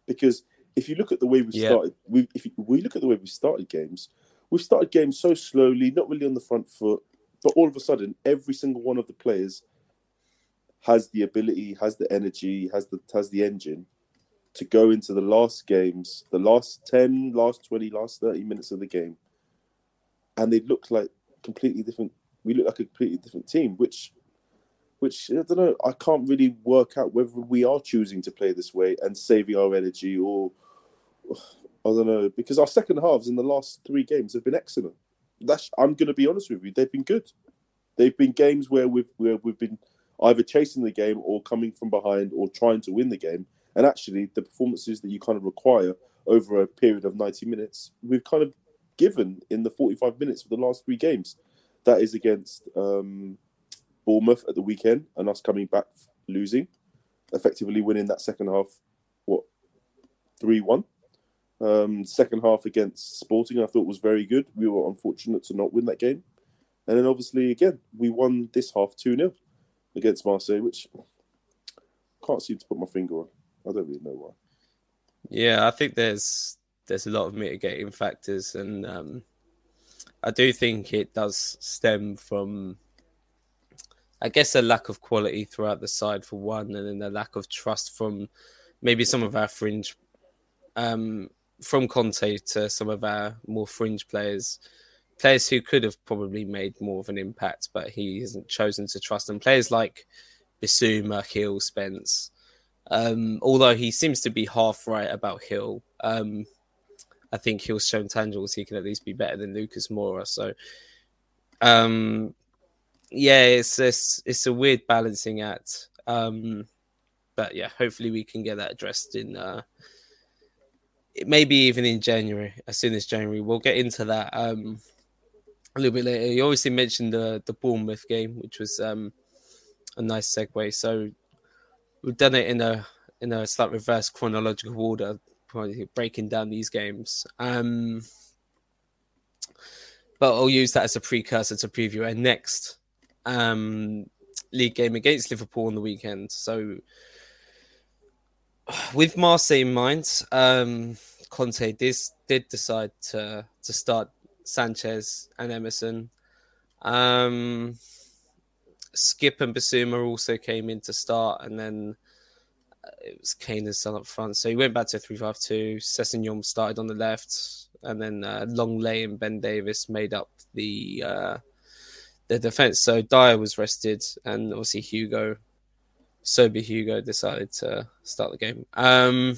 S3: because if you look at the way we
S2: Yeah.
S3: started, we if you, we look at the way we started games, we've started games so slowly, not really on the front foot, but all of a sudden, every single one of the players has the ability, has the energy, has the has the engine to go into the last games, the last 10, last 20, last 30 minutes of the game, and they look like completely different. We look like a completely different team, which which I don't know. I can't really work out whether we are choosing to play this way and saving our energy, or I don't know, because our second halves in the last three games have been excellent. That's I'm going to be honest with you; they've been good. They've been games where we've where we've been either chasing the game or coming from behind or trying to win the game. And actually, the performances that you kind of require over a period of 90 minutes, we've kind of given in the 45 minutes of the last three games. That is against um, Bournemouth at the weekend and us coming back losing, effectively winning that second half, what, 3 1. Um, second half against Sporting, I thought was very good. We were unfortunate to not win that game. And then obviously, again, we won this half 2 0 against Marseille, which can't seem to put my finger on. I don't really know why.
S2: Yeah, I think there's there's a lot of mitigating factors, and um, I do think it does stem from, I guess, a lack of quality throughout the side for one, and then a lack of trust from maybe some of our fringe, um, from Conte to some of our more fringe players, players who could have probably made more of an impact, but he hasn't chosen to trust them. Players like Bissouma, Gil, Spence. Um, although he seems to be half right about Gil, um, I think Gil's shown tangibles he can at least be better than Lucas Moura. So, um, yeah, it's it's it's a weird balancing act. Um, but yeah, hopefully we can get that addressed in uh, maybe even in January, as soon as January. We'll get into that um, a little bit later. You obviously mentioned the the Bournemouth game, which was um, a nice segue. So we've done it in a in a slight reverse chronological order, breaking down these games. Um, but I'll use that as a precursor to preview our next um, league game against Liverpool on the weekend. So, with Marseille in mind, um, Conte did, did decide to to start Sanchez and Emerson. Um, Skip and Bissouma also came in to start, and then uh, it was Kane and Son up front. So he went back to 3 5 2. Sessegnon started on the left, and then uh, Lenglet and Ben Davies made up the uh, the defense. So Dier was rested, and obviously Hugo, sober Hugo, decided to start the game. Um,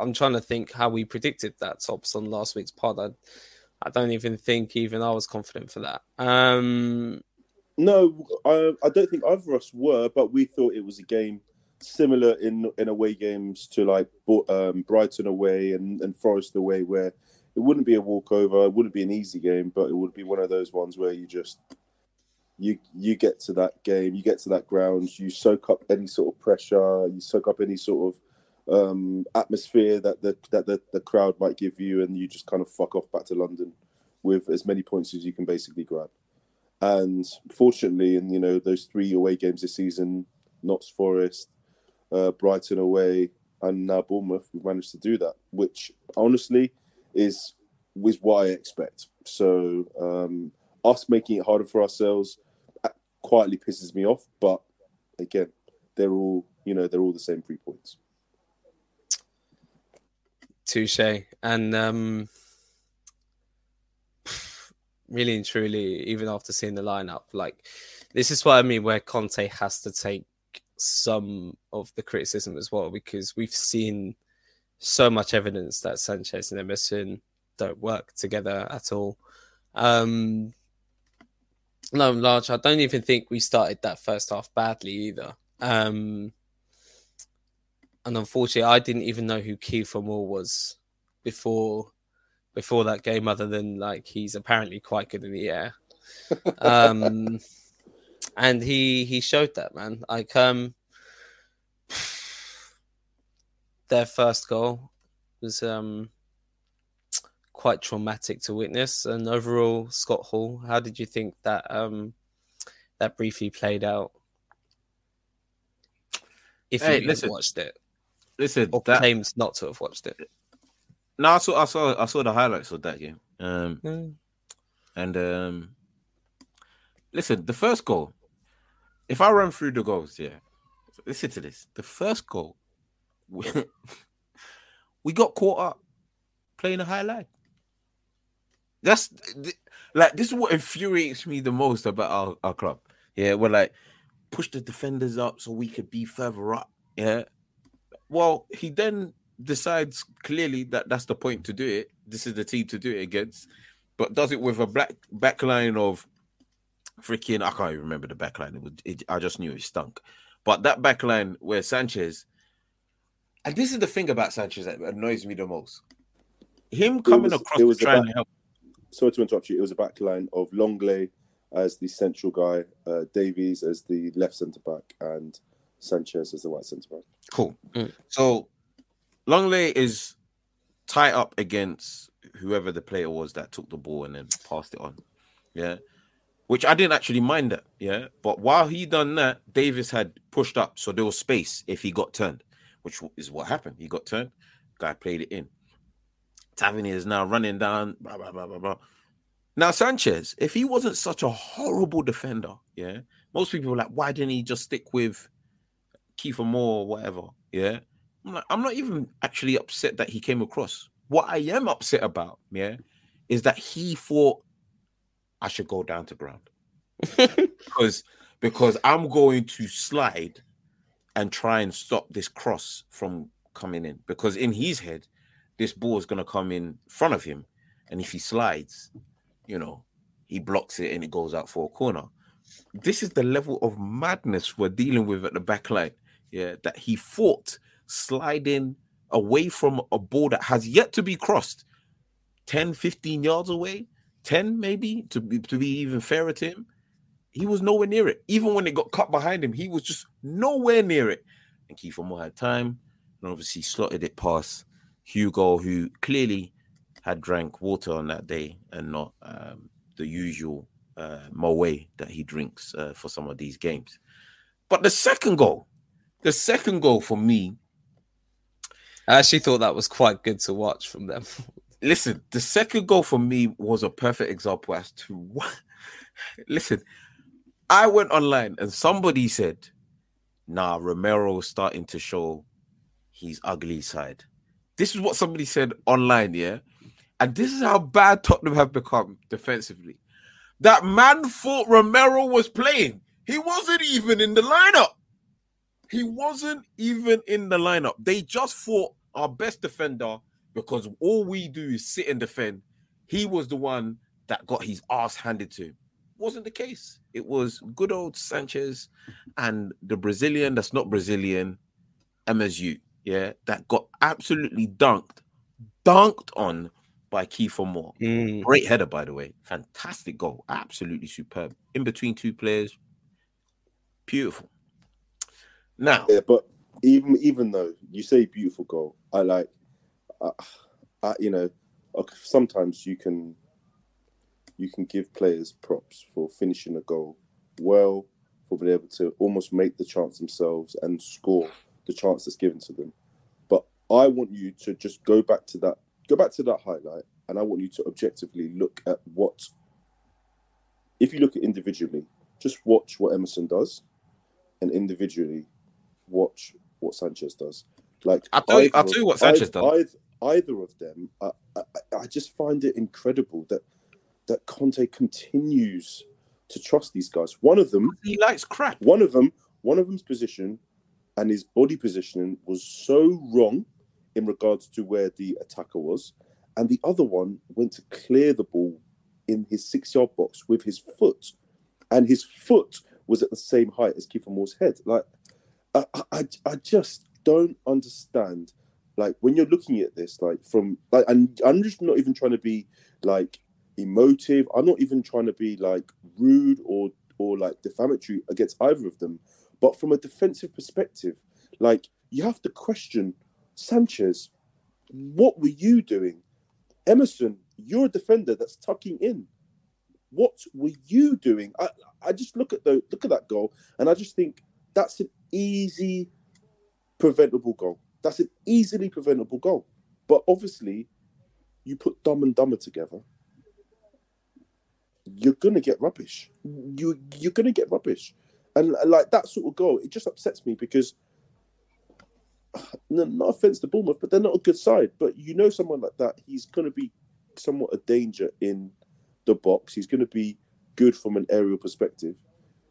S2: I'm trying to think how we predicted that tops on last week's pod. I, I don't even think even I was confident for that. Um,
S3: no, I, I don't think either of us were, but we thought it was a game similar in in away games to like um, Brighton away and, and Forest away, where it wouldn't be a walkover, it wouldn't be an easy game, but it would be one of those ones where you just you you get to that game, you get to that ground, you soak up any sort of pressure, you soak up any sort of um, atmosphere that the that the, the crowd might give you, and you just kind of fuck off back to London with as many points as you can basically grab. And fortunately, in you know those three away games this season, Notts Forest, uh, Brighton away, and now Bournemouth, we've managed to do that. Which honestly is is what I expect. So um, us making it harder for ourselves quietly pisses me off. But again, they're all you know they're all the same three points.
S2: Touche. And um, really and truly, even after seeing the lineup, like this is what I mean, where Conte has to take some of the criticism as well, because we've seen so much evidence that Sanchez and Emerson don't work together at all. Um, no, large. I don't even think we started that first half badly either. Um, and unfortunately, I didn't even know who Kiefer Moore was before before that game, other than like he's apparently quite good in the air. um, and he he showed that man. Like um, their first goal was um quite traumatic to witness. And overall, Scott Hall, how did you think that um that briefly played out? If
S5: Hey,
S2: you
S5: listen.
S2: watched it,
S5: Listen,
S2: or
S5: that,
S2: claims not to have watched it.
S5: no, I saw, I saw, I saw the highlights of that game. Um,
S2: Mm.
S5: and um, listen, the first goal. If I run through the goals, yeah, listen to this. The first goal, we, we got caught up playing a high line. That's th- like this is what infuriates me the most about our, our club. Yeah, we're like push the defenders up so we could be further up. Yeah. Well, he then decides clearly that that's the point to do it. This is the team to do it against, but does it with a black back line of freaking I can't even remember the back line. It was it, I just knew it stunk. But that back line where Sanchez, and this is the thing about Sanchez that annoys me the most. Him coming
S3: was-
S5: across
S3: it
S5: to try
S3: about-
S5: and help.
S3: Sorry to interrupt you. It was a back line of Lenglet as the central guy, uh, Davies as the left centre back, and Sanchez as the right centre back.
S5: Cool.
S2: Mm.
S5: So Lenglet is tied up against whoever the player was that took the ball and then passed it on. Yeah. Which I didn't actually mind that. Yeah. But while he done that, Davies had pushed up. So there was space if he got turned, which is what happened. He got turned. Guy played it in. Tavernier is now running down. Blah, blah, blah, blah, blah. Now, Sanchez, if he wasn't such a horrible defender, yeah, most people were like, why didn't he just stick with Kiefer Moore or whatever? Yeah. I'm, like, I'm not even actually upset that he came across. What I am upset about, yeah, is that he thought I should go down to ground. because because I'm going to slide and try and stop this cross from coming in. Because in his head, this ball is going to come in front of him. And if he slides, you know, he blocks it and it goes out for a corner. This is the level of madness we're dealing with at the back line. Yeah, that he fought sliding away from a ball that has yet to be crossed 10, 15 yards away, 10 maybe to be, to be even fairer to him. He was nowhere near it. Even when it got cut behind him, he was just nowhere near it. And Kiefer Moore had time and obviously slotted it past Hugo, who clearly had drank water on that day and not um, the usual uh, Moe that he drinks uh, for some of these games. But the second goal, the second goal for me.
S2: I actually thought that was quite good to watch from them.
S5: listen, the second goal for me was a perfect example as to what. listen, I went online and somebody said, "Nah, Romero starting to show his ugly side." This is what somebody said online, yeah, and this is how bad Tottenham have become defensively. That man thought Romero was playing. He wasn't even in the lineup. He wasn't even in the lineup. They just thought our best defender because all we do is sit and defend. He was the one that got his ass handed to him. Wasn't the case. It was good old Sanchez and the Brazilian that's not Brazilian, MSU, yeah, that got absolutely dunked, dunked on by Kiefer Moore.
S2: Mm.
S5: Great header, by the way. Fantastic goal. Absolutely superb. In between two players. Beautiful. Now,
S3: Yeah, but even even though you say beautiful goal, I like, uh, I, you know, sometimes you can you can give players props for finishing a goal well, for being able to almost make the chance themselves and score the chance that's given to them. But I want you to just go back to that, go back to that highlight, and I want you to objectively look at what. If you look at individually, just watch what Emerson does, and individually watch what Sanchez does. Like
S5: I'll tell you- I'll tell you what Sanchez
S3: either,
S5: does.
S3: Either, either of them, I, I, I just find it incredible that that Conte continues to trust these guys. One of them,
S5: he likes crap.
S3: one of them, one of them's position and his body positioning was so wrong in regards to where the attacker was, and the other one went to clear the ball in his six-yard box with his foot, and his foot was at the same height as Kiefer Moore's head. Like, I, I, I just don't understand. Like when you're looking at this, like from like, and I'm just not even trying to be like emotive. I'm not even trying to be like rude or or like defamatory against either of them. But from a defensive perspective, like you have to question Sanchez. What were you doing, Emerson? You're a defender that's tucking in. What were you doing? I I just look at the look at that goal and I just think that's an easy preventable goal. That's an easily preventable goal. But obviously, you put dumb and dumber together, you're gonna get rubbish. You you're gonna get rubbish, and like that sort of goal, it just upsets me because. No, no offense to Bournemouth, but they're not a good side. But you know, someone like that, he's going to be somewhat a danger in the box. He's going to be good from an aerial perspective.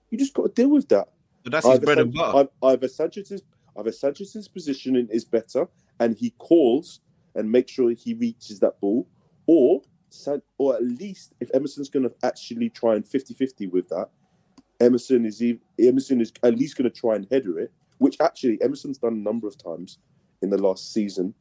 S3: You just got to deal with that.
S5: But that's his
S3: Either
S5: bread and
S3: San-
S5: butter.
S3: Either Sanchez's either Sanchez's positioning is better and he calls and makes sure he reaches that ball, or San, or at least if Emerson's going to actually try and 50-50 with that, Emerson is ev- Emerson is at least going to try and header it, which actually Emerson's done a number of times in the last season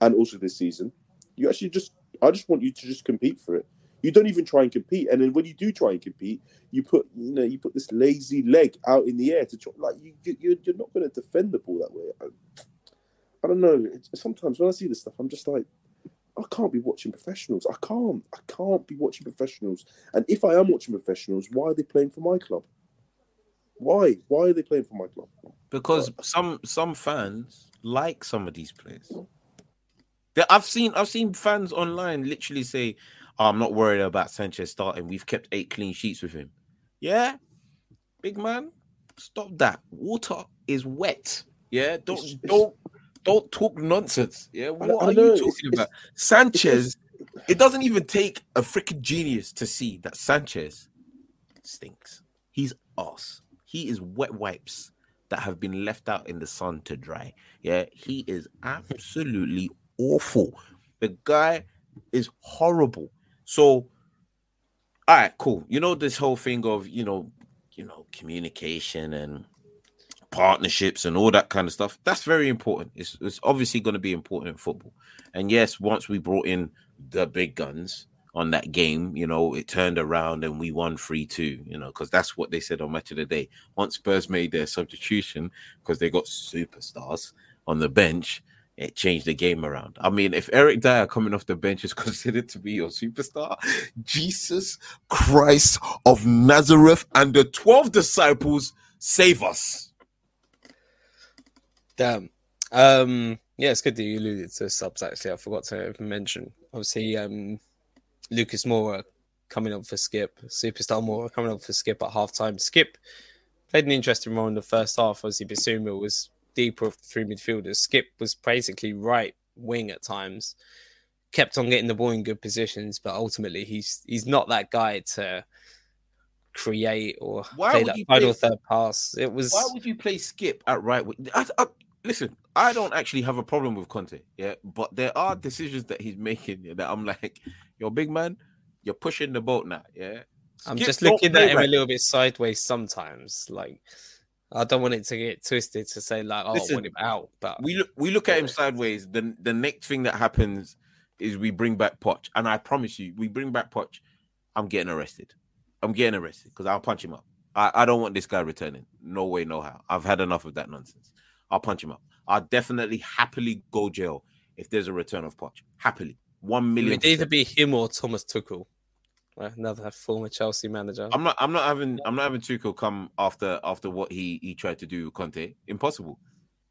S3: and also this season. You actually just I just want you to just compete for it. You don't even try and compete, and then when you do try and compete, you put you know you put this lazy leg out in the air to try like you you- you're, you're not going to defend the ball that way. I, I don't know. It's, sometimes when I see this stuff, I'm just like, I can't be watching professionals. I can't. I can't be watching professionals. And if I am watching professionals, why are they playing for my club? Why? Why are they playing for my club?
S5: because some some fans like some of these players. I've seen I've seen fans online literally say, "Oh, "I'm not worried about Sanchez starting. We've kept eight clean sheets with him." Yeah, big man, stop that. Water is wet. Yeah, don't don't don't talk nonsense. Yeah, what are
S3: know,
S5: you talking
S3: it's-
S5: about? Sanchez. It doesn't even take a freaking genius to see that Sanchez stinks. He's ass. He is wet wipes that have been left out in the sun to dry. Yeah, he is absolutely awful. The guy is horrible. So, all right, cool. You know this whole thing of you know, you know, communication and partnerships and all that kind of stuff. That's very important. It's, it's obviously going to be important in football. And yes, once we brought in the big guns on that game, you know, it turned around and we won 3 2, you know, because that's what they said on Match of the Day. Once Spurs made their substitution because they got superstars on the bench, it changed the game around. I mean, if Eric Dier coming off the bench is considered to be your superstar, Jesus Christ of Nazareth and the 12 disciples save us.
S2: Damn. Um, yeah, it's good that you alluded to subs. Actually, I forgot to mention. Obviously, um, Lucas Moura coming up for Skip, superstar Moura coming up for Skip at halftime. Skip played an interesting role in the first half. Obviously, Bissouma was deeper of the three midfielders. Skip was basically right wing at times, kept on getting the ball in good positions, but ultimately he's he's not that guy to create or
S5: Why
S2: play that final third pass. It was
S5: Why would you play Skip at right wing? I, I, listen, I don't actually have a problem with Conte, yeah, but there are decisions that he's making yeah, that I'm like, yo, big man, you're pushing the boat now, yeah.
S2: I'm
S5: Skip
S2: just looking at him a little bit sideways sometimes. Like I don't want it to get twisted to say like, oh, I
S5: Listen,
S2: want him out. But
S5: we look we look at him sideways. The the next thing that happens is we bring back Poch, and I promise you, we bring back Poch. I'm getting arrested. I'm getting arrested because I'll punch him up. I, I don't want this guy returning. No way, no how. I've had enough of that nonsense. I'll punch him up. I'll definitely happily go jail if there's a return of Poch. Happily, One million.
S2: It'd either be him or Thomas Tuchel, another former Chelsea manager.
S5: I'm not. I'm not having. I'm not having Tuchel come after after what he he tried to do with Conte. Impossible.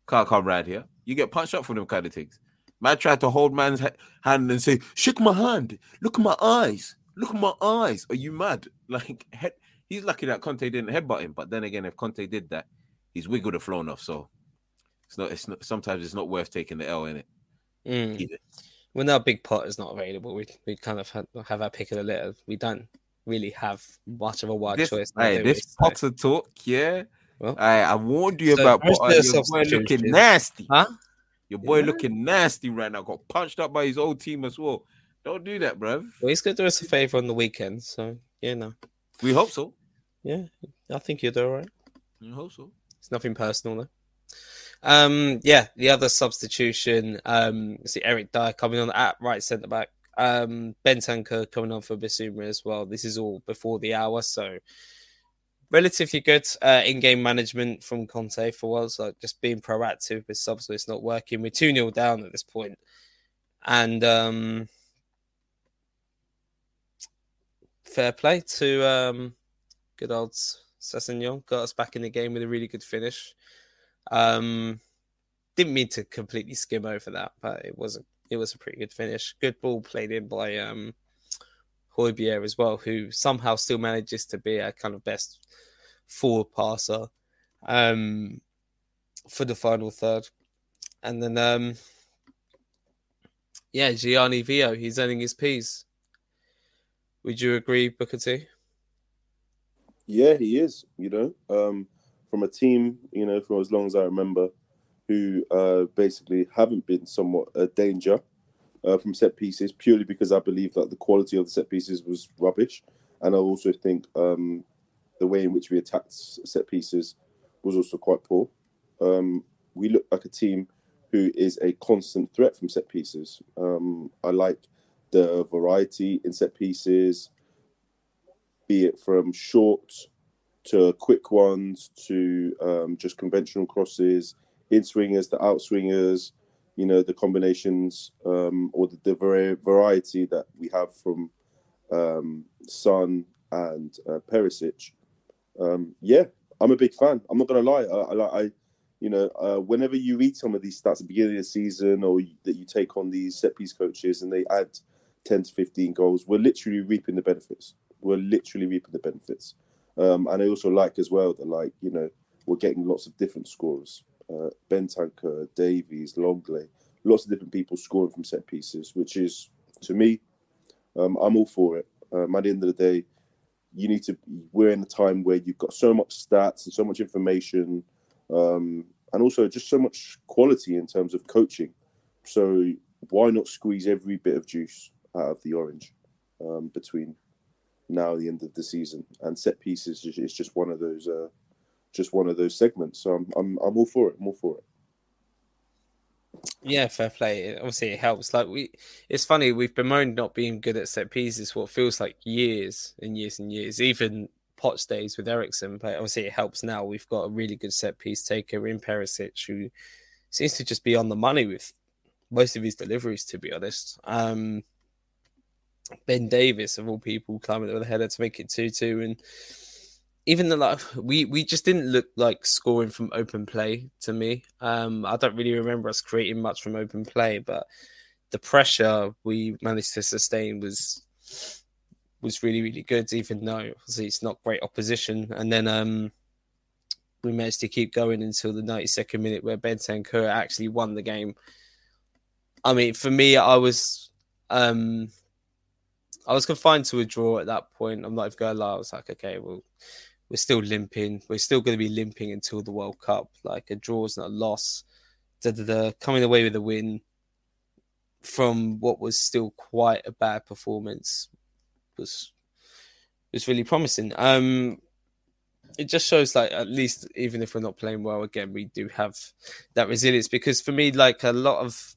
S5: Can't come right here. You get punched up for them kind of things. Man tried to hold man's ha- hand and say, "Shake my hand. Look at my eyes. Look at my eyes. Are you mad?" Like head, he's lucky that Conte didn't headbutt him. But then again, if Conte did that, his wig would have flown off. So it's not. It's not. Sometimes it's not worth taking the L in it.
S2: Mm.
S5: Either.
S2: When our big pot is not available, we we kind of have, have our pick of the litter. We don't really have much of a wide
S5: This,
S2: choice. now,
S5: hey, this
S2: So-
S5: Potter talk, yeah.
S2: Well.
S5: Hey, I warned you
S2: So
S5: about Potter. Your boy looking
S2: substitution?
S5: nasty.
S2: Huh?
S5: Your boy
S2: Yeah.
S5: looking nasty right now. Got punched up by his old team as well. Don't do that, bruv.
S2: Well, he's going to do us a favor on the weekend. So yeah, no,
S5: We hope so.
S2: yeah, I think you'll do all right.
S5: We hope so.
S2: It's nothing personal though. Um, yeah, the other substitution, um, see Eric Dier coming on at right centre back. Um, Bentancur coming on for Bissouma as well. This is all before the hour, so relatively good uh, in-game management from Conte for once. Like just being proactive with subs when it's not working. We're two 0 down at this point, and um, fair play to um, good old Sessegnon. Got us back in the game with a really good finish. Um, didn't mean to completely skim over that, but it was a it was a pretty good finish. Good ball played in by um, Højbjerg as well, who somehow still manages to be a kind of best forward passer um, for the final third. And then, um, yeah, Gianni Vio, he's earning his P's. Would you agree, Booker T?
S3: Yeah, he is. You know, um, from a team, you know, for as long as I remember, who uh, basically haven't been somewhat a danger uh, from set pieces purely because I believe that the quality of the set pieces was rubbish, and I also think um, the way in which we attacked set pieces was also quite poor. Um, we look like a team who is a constant threat from set pieces. Um, I like the variety in set pieces, be it from short to quick ones to um, just conventional crosses, in swingers to out swingers, you know, the combinations um, or the, the vari- variety that we have from um, Son and uh, Perisic. Um, yeah, I'm a big fan. I'm not gonna lie. I, I, I you know, uh, whenever you read some of these stats at the beginning of the season, or you, that you take on these set piece coaches and they add 10 to 15 goals, we're literally reaping the benefits. We're literally reaping the benefits. Um, and I also like as well that, like, you know, we're getting lots of different scorers. Uh, Bentancur, Davies, Lenglet, lots of different people scoring from set pieces, which is, to me, um, I'm all for it. Um, at the end of the day, you need to. We're in a time where you've got so much stats and so much information, um, and also just so much quality in terms of coaching. So why not squeeze every bit of juice out of the orange um, between now the end of the season? And set pieces is just one of those, uh, just one of those segments. So I'm, I'm, I'm all for it. I'm all for it.
S2: Yeah, fair play. Obviously, it helps. Like we, it's funny we've bemoaned not being good at set pieces. What feels like years and years and years. Even Potts days with Eriksen, but obviously it helps now. We've got a really good set piece taker in Perisic who seems to just be on the money with most of his deliveries, to be honest. Um, ben Davies of all people, climbing over the header to make it 2 2. And even the like, we, we just didn't look like scoring from open play to me. Um, I don't really remember us creating much from open play, but the pressure we managed to sustain was was really really good even though obviously it's not great opposition and then um we managed to keep going until the 92nd minute where Bentancur actually won the game I mean, for me, I was um I was confined to a draw at that point. I'm not even going to lie. I was like, okay, well, we're still limping. We're still going to be limping until the World Cup. Like a draw is not a loss. Da, da, da. Coming away with a win from what was still quite a bad performance was was really promising. Um, it just shows like at least even if we're not playing well again, we do have that resilience. Because for me, like a lot of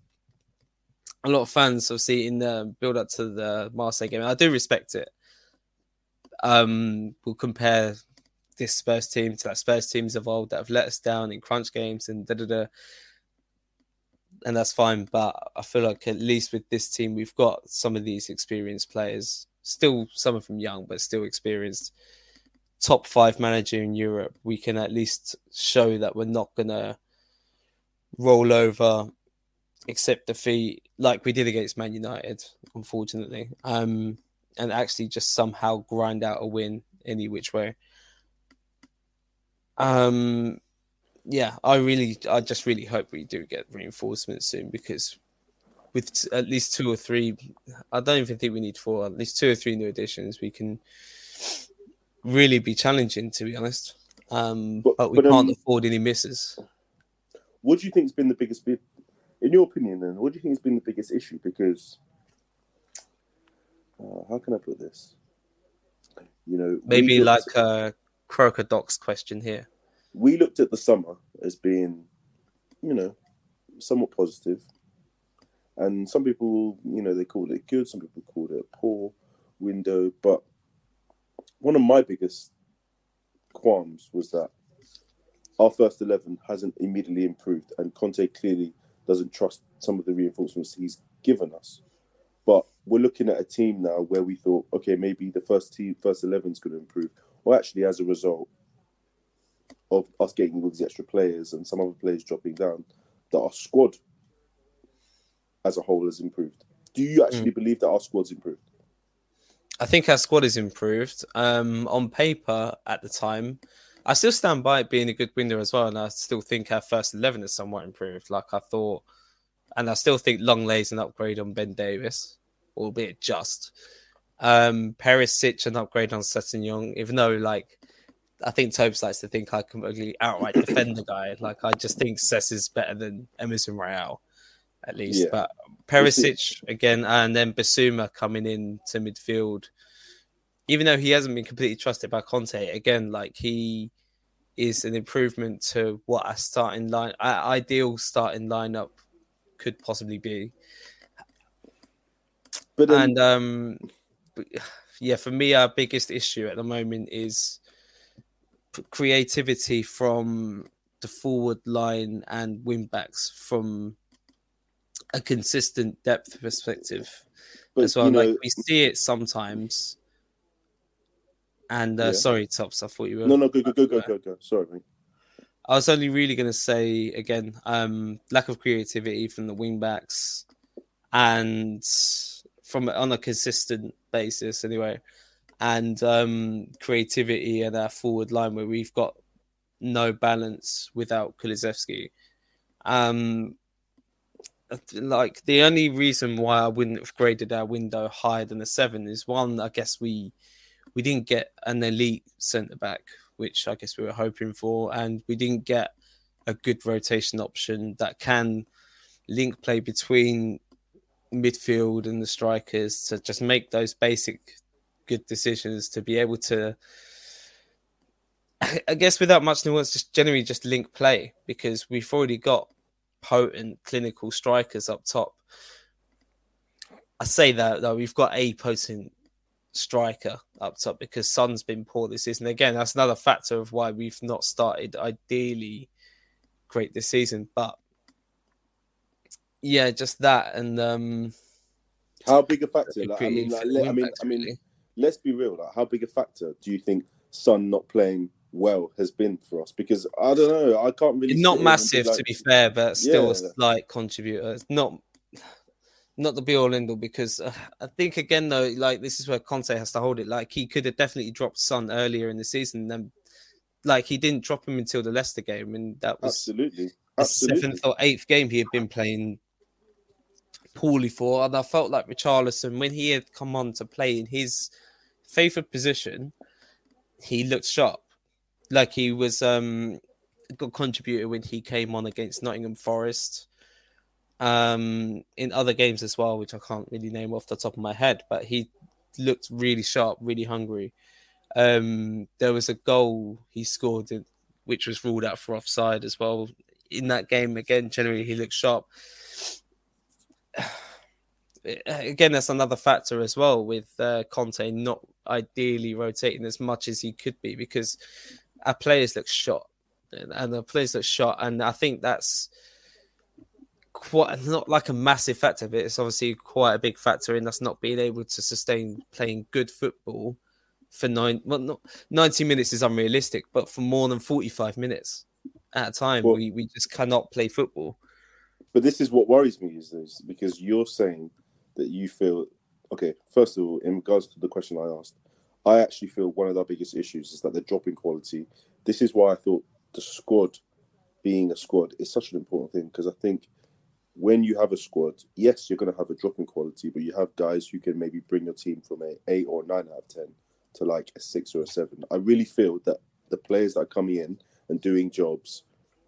S2: a lot of fans obviously in the build up to the Marseille game. I do respect it. Um, we'll compare this Spurs team to that Spurs teams of old that have let us down in crunch games and da da da. And that's fine, but I feel like at least with this team, we've got some of these experienced players. Still, some of them young, but still experienced. Top five manager in Europe. We can at least show that we're not gonna roll over accept defeat like we did against Man United, unfortunately, um, and actually just somehow grind out a win any which way. Um, yeah, I really, I just really hope we do get reinforcements soon because with at least two or three, I don't even think we need four. At least two or three new additions, we can really be challenging, to be honest. Um, but, but, we but, can't um, afford any misses.
S3: What do you think has been the biggest in your opinion, then, what do you think has been the biggest issue? Because uh, how can I put this? You know,
S2: maybe like a Croker Docs question here.
S3: We looked at the summer as being, you know, somewhat positive, and some people, you know, they called it good. Some people called it a poor window. But one of my biggest qualms was that our first eleven hasn't immediately improved, and Conte clearly doesn't trust some of the reinforcements he's given us. But we're looking at a team now where we thought, okay, maybe the first team, first eleven is going to improve. Well, actually, as a result of us getting all these extra players and some other players dropping down, that our squad as a whole has improved. Do you actually mm. believe that our squad's improved?
S2: I think our squad is improved. Um, on paper, at the time, I still stand by it being a good window as well, and I still think our first eleven is somewhat improved. Like I thought, and I still think Lenglet's an upgrade on Ben Davies, albeit just. Um, Perisic an upgrade on Sessegnon, even though like I think Tobes likes to think I can really outright defend the guy. Like I just think Sess is better than Emerson Royal, at least. Yeah. But Perisic again, and then Basuma coming in to midfield even though he hasn't been completely trusted by Conte, again, like he is an improvement to what a starting line, ideal starting lineup could possibly be. But um, and um, yeah, for me, our biggest issue at the moment is creativity from the forward line and wing backs from a consistent depth perspective but, as well. Know, like we see it sometimes and uh, yeah. sorry, Tops, I thought you were.
S3: No, no, go, go, go, go, go, go. Sorry, mate.
S2: I was only really going to say again, um, lack of creativity from the wingbacks, and from on a consistent basis, anyway, and um, creativity at our forward line where we've got no balance without Kulusevski. Um, like the only reason why I wouldn't have graded our window higher than a seven is one, I guess we we didn't get an elite centre back, which I guess we were hoping for, and we didn't get a good rotation option that can link play between midfield and the strikers to just make those basic good decisions to be able to I guess without much nuance, just generally just link play because we've already got potent clinical strikers up top. I say that though we've got a potent striker up top because Son's been poor this season. Again, that's another factor of why we've not started ideally great this season. But yeah, just that and um
S3: how big a factor? Like, I mean, like, let, I mean, I mean, let's be real. Like, how big a factor do you think Son not playing well has been for us? Because I don't know, I can't really.
S2: Not massive, like, to be fair, but still yeah. a slight contributor. It's not not the be all end all because uh, I think again though, like this is where Conte has to hold it. Like he could have definitely dropped Son earlier in the season, then like he didn't drop him until the Leicester game, and that was
S3: absolutely
S2: the seventh or eighth game he had been playing poorly for. And I felt like Richarlison, when he had come on to play in his favoured position, he looked sharp. Like he was um a good contributor when he came on against Nottingham Forest. Um, in other games as well, which I can't really name off the top of my head, but he looked really sharp, really hungry. Um, there was a goal he scored, in, which was ruled out for offside as well. In that game, again, generally he looked sharp. Again, that's another factor as well with uh, Conte not ideally rotating as much as he could be because our players look shot and the players look shot, and I think that's quite not like a massive factor, but it's obviously quite a big factor in us not being able to sustain playing good football for nine. Well, not ninety minutes is unrealistic, but for more than forty-five minutes at a time, well, we we just cannot play football.
S3: But this is what worries me is this because you're saying that you feel okay. First of all, in regards to the question I asked, I actually feel one of our biggest issues is that the dropping quality. This is why I thought the squad being a squad is such an important thing because I think when you have a squad, yes, you're going to have a drop in quality, but you have guys who can maybe bring your team from a eight or nine out of ten to like a six or a seven. I really feel that the players that are coming in and doing jobs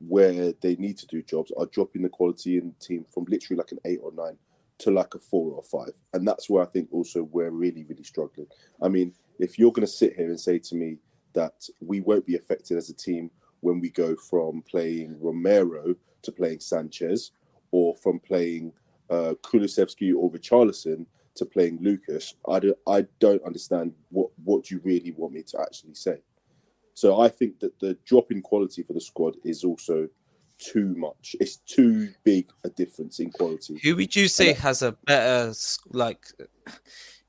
S3: where they need to do jobs are dropping the quality in the team from literally like an eight or nine to like a four or five. And that's where I think also we're really, really struggling. I mean, if you're going to sit here and say to me that we won't be affected as a team when we go from playing Romero to playing Sanchez or from playing uh, Kulusevski or Richarlison to playing Lucas, I don't, I don't understand what, what you really want me to actually say. So I think that the drop in quality for the squad is also too much. It's too big a difference in quality.
S2: Who would you say has a better like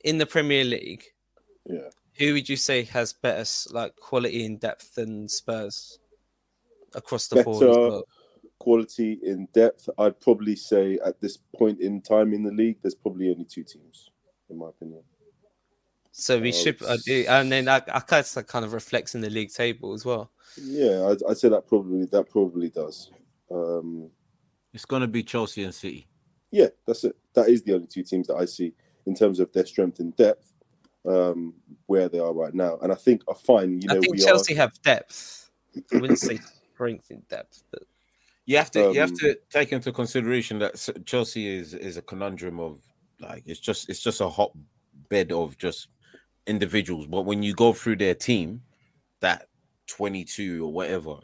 S2: in the Premier League?
S3: Yeah.
S2: Who would you say has better like quality and depth than Spurs across the better board? Well?
S3: Quality in depth, I'd probably say at this point in time in the league, there's probably only two teams, in my opinion.
S2: So we uh, should, uh, and then I, I guess that kind of reflects in the league table as well.
S3: Yeah, I'd, I'd say that probably that probably does. Um,
S5: it's going to be Chelsea and City.
S3: Yeah, that's it. That is the only two teams that I see in terms of their strength and depth, um, where they are right now. And I think I find you know
S2: I think Chelsea are... have depth. I wouldn't say strength in depth, but
S5: you have to um, you have um, to take into consideration that Chelsea is is a conundrum of like it's just it's just a hot bed of just individuals, but when you go through their team, that 22 or whatever,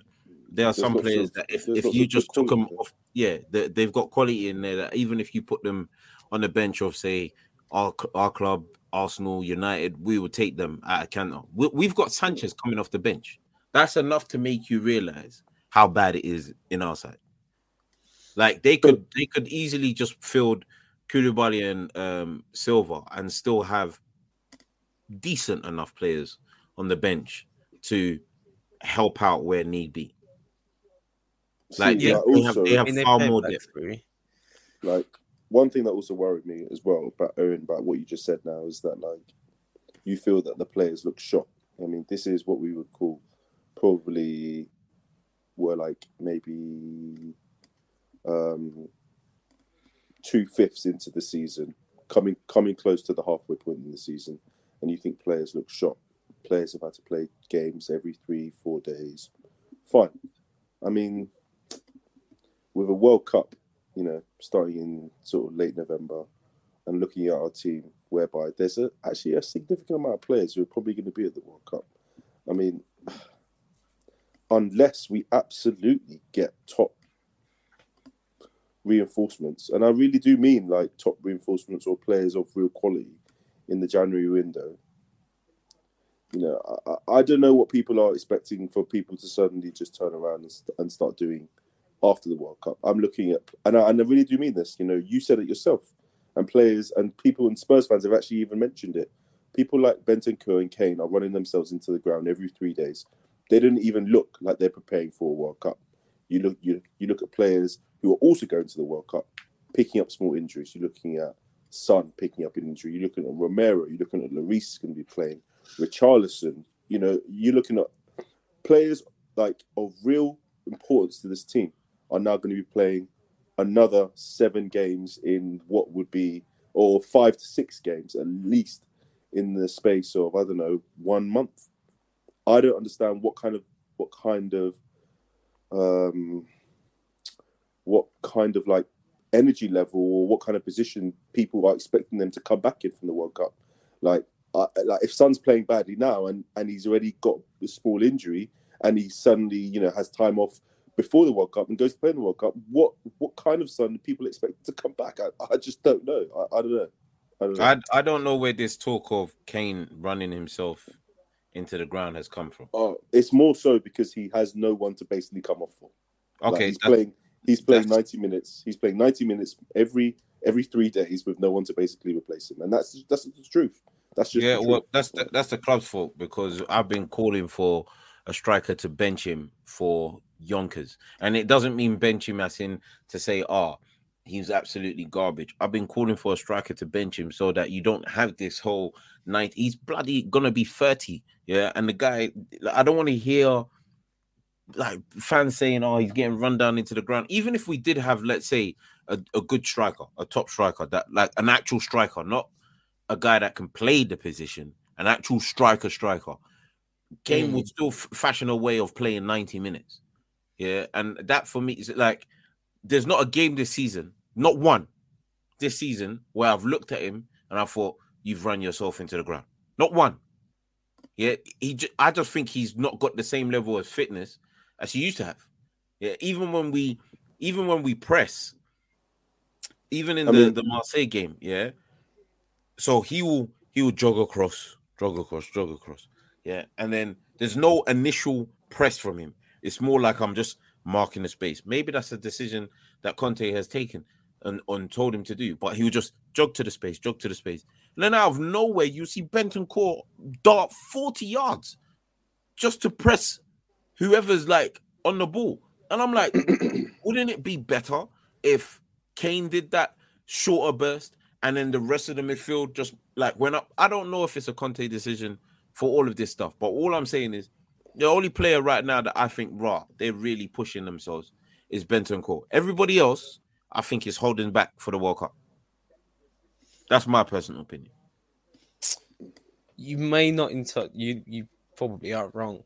S5: there are some players that if, if you just took them off, yeah, they, they've got quality in there that even if you put them on the bench of say our our club, Arsenal, United, we would take them at a canter. We, have got Sanchez coming off the bench. That's enough to make you realize how bad it is in our side. Like they could they could easily just field Koulibaly and um, Silva and still have decent enough players on the bench to help out where need be. Like, See, yeah, they, also, have, they have far more depth.
S3: Like, one thing that also worried me as well about Owen, about what you just said now, is that, like, you feel that the players look shot. I mean, this is what we would call probably were like maybe um, two fifths into the season, coming coming close to the halfway point in the season, and you think players look shot. players have had to play games every three, four days. Fine. I mean, with a World Cup, you know, starting in sort of late November, and looking at our team, whereby there's a, actually a significant amount of players who are probably going to be at the World Cup. I mean, unless we absolutely get top reinforcements, and I really do mean like top reinforcements or players of real quality in the January window. You know, I, I don't know what people are expecting for people to suddenly just turn around and, st- and start doing after the World Cup. I'm looking at, and I, and I really do mean this. You know, you said it yourself, and players and people and Spurs fans have actually even mentioned it. People like Bentancur and Kane are running themselves into the ground every three days. They didn't even look like they're preparing for a World Cup. You look, you you look at players who are also going to the World Cup, picking up small injuries. You're looking at Son picking up an injury. You're looking at Romero. You're looking at Lloris is going to be playing. Richarlison. You know, you're looking at players like of real importance to this team are now going to be playing another seven games in what would be, or five to six games at least in the space of I don't know one month. I don't understand what kind of what kind of um what kind of like energy level or what kind of position people are expecting them to come back in from the World Cup. Like, uh, like if Son's playing badly now and and he's already got a small injury and he suddenly you know has time off before the World Cup and goes to play in the World Cup, what what kind of Son do people expect to come back? I, I just don't know. I, I don't know. I don't know.
S5: I, I don't know where this talk of Kane running himself into the ground has come from.
S3: Oh, it's more so because he has no one to basically come off for. Like,
S5: Okay,
S3: he's playing. He's playing ninety minutes. He's playing ninety minutes every every three days with no one to basically replace him, and that's that's the truth. That's just
S5: yeah, well, that's the, that's the club's fault because I've been calling for a striker to bench him for Yonkers, and it doesn't mean bench him as in to say, "Ah, he's absolutely garbage." I've been calling for a striker to bench him so that you don't have this whole night. He's bloody gonna be thirty, yeah, and the guy, I don't want to hear like fans saying, "Oh, he's getting run down into the ground." Even if we did have, let's say, a, a good striker, a top striker, that like an actual striker, not a guy that can play the position, an actual striker, striker. Kane mm. would still f- fashion a way of playing 90 minutes. Yeah. And that for me is like, there's not a game this season, not one this season, where I've looked at him and I thought, you've run yourself into the ground. Not one. Yeah. He, ju- I just think he's not got the same level of fitness as he used to have. Yeah. Even when we, even when we press, even in
S3: I
S5: the,
S3: mean-
S5: the Marseille game, yeah. So he will he will jog across, jog across, jog across. Yeah. And then there's no initial press from him. It's more like I'm just marking the space. Maybe that's a decision that Conte has taken and, and told him to do. But he would just jog to the space, jog to the space. And then out of nowhere, you see Bentancur dart 40 yards just to press whoever's like on the ball. And I'm like, wouldn't it be better if Kane did that shorter burst and then the rest of the midfield just like went up? I don't know if it's a Conte decision for all of this stuff, but all I'm saying is the only player right now that I think raw they're really pushing themselves is Bentancur. Everybody else, I think, is holding back for the World Cup. That's my personal opinion.
S2: you may not inter you you probably aren't wrong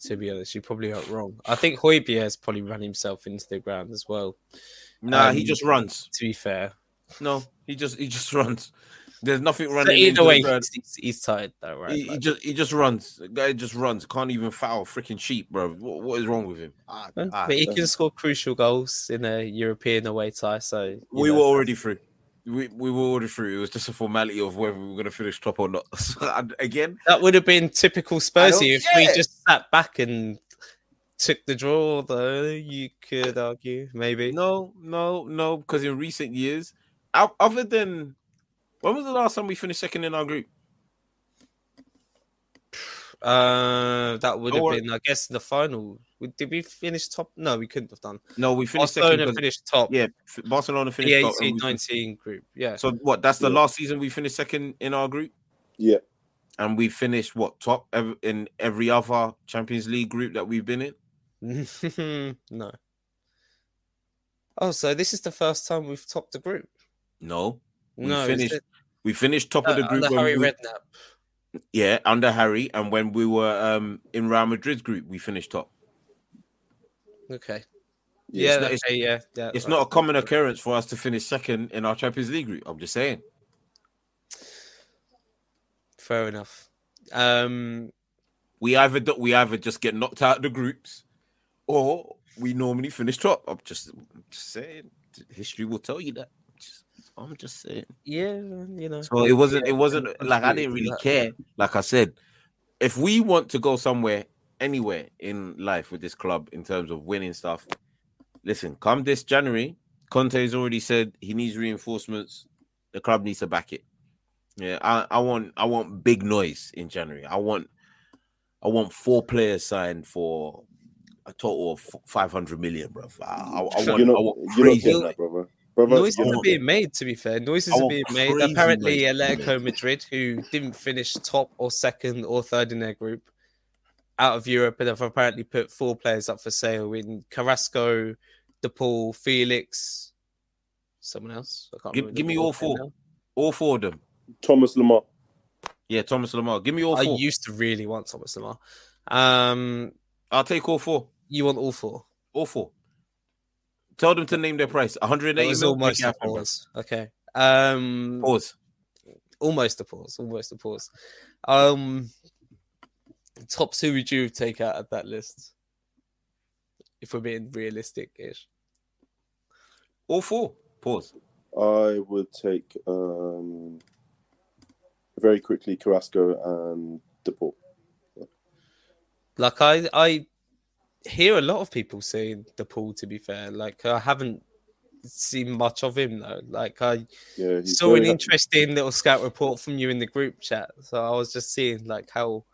S2: to be honest you probably are wrong i think has probably run himself into the ground as well
S5: Nah, he
S2: Um,
S5: just runs.
S2: to be fair
S5: No, he just he just runs. There's nothing running. into
S2: either way
S5: ground.
S2: he's, he's, he's tired though right
S5: He, he just he just runs. The guy just runs. Can't even foul freaking sheep, bro. What, what is wrong with him? Ah,
S2: uh,
S5: ah.
S2: but he can score crucial goals in a european away tie so
S5: we
S2: know.
S5: were already through. We, we were already through. It was just a formality of whether we were going to finish top or not. So, and again,
S2: that would have been typical
S5: don't-
S2: spursy if we just sat back and took the draw though you could argue maybe
S5: no, no, no, because in recent years, other than when was the last time we finished second in our group?
S2: Uh, that would
S5: Don't
S2: have
S5: worry.
S2: been, I guess, the final. Did we finish top? No, we couldn't have done.
S5: No, we finished
S2: Barcelona
S5: second. 'cause-
S2: finished top.
S5: Yeah, f- Barcelona
S2: the
S5: finished top. and
S2: 18,
S5: we-
S2: 19 group. Yeah.
S5: So what? That's the
S3: Yeah.
S5: last season we finished second in our group,
S3: Yeah,
S5: and we finished what top in every other Champions League group that we've been in.
S2: no. Oh, so this is the first time we've topped the group.
S5: No, We
S2: no,
S5: finished
S2: it?
S5: We finished top of the
S2: Uh,
S5: group.
S2: under Harry
S5: we-
S2: Redknapp.
S5: Yeah, under Harry, and when we were um in Real Madrid's group, we finished top.
S2: Okay.
S3: Yeah,
S2: Yeah,
S5: not-
S2: okay, yeah, yeah.
S5: It's not a common occurrence for us to finish second in our Champions League group. I'm just saying.
S2: Fair enough. Um,
S5: We either do- we either just get knocked out of the groups, or we normally finish top. I'm just, I'm just saying. History will tell you that. I'm just saying.
S2: yeah, you know.
S5: So it wasn't. It wasn't like I didn't really care. Like I said, if we want to go somewhere, anywhere in life with this club in terms of winning stuff, listen. Come this January, Conte has already said he needs reinforcements. The club needs to back it. Yeah, I, I want. I want big noise in January. I want. I want four players signed for a total of five hundred million, bro. I, I, I want.
S3: You're
S5: I want crazy.
S3: brother. Brother,
S2: Noises
S3: you're
S2: are
S3: not
S2: being made, to be fair. Noises are being made. Apparently,
S5: noises.
S2: Atletico Madrid, who didn't finish top or second or third in their group out of Europe, and have apparently put four players up for sale in Carrasco, DePaul, Felix, someone else. I can't
S5: Give-
S2: remember
S5: give me all four.
S2: now.
S5: All four of them.
S3: Thomas Lemar.
S5: Yeah, Thomas Lemar. Give me all four.
S2: I
S5: four.
S2: used to really want Thomas Lemar. Um,
S5: I'll take all four.
S2: you want all four?
S5: All four. Tell them to name their price.
S2: That
S5: 180
S2: was almost a pause. Okay. Um,
S5: Pause.
S2: almost a pause. Almost a pause. Um, top two would you take out of that list? If we're being realistic-ish.
S5: All four. Pause.
S3: I would take um, very quickly Carrasco and DePaul.
S2: Like I, I hear a lot of people saying DePaul. To be fair, like I haven't seen much of him though. Like I
S3: Yeah,
S2: saw an
S3: very happy.
S2: interesting little scout report from you in the group chat, so I was just seeing like how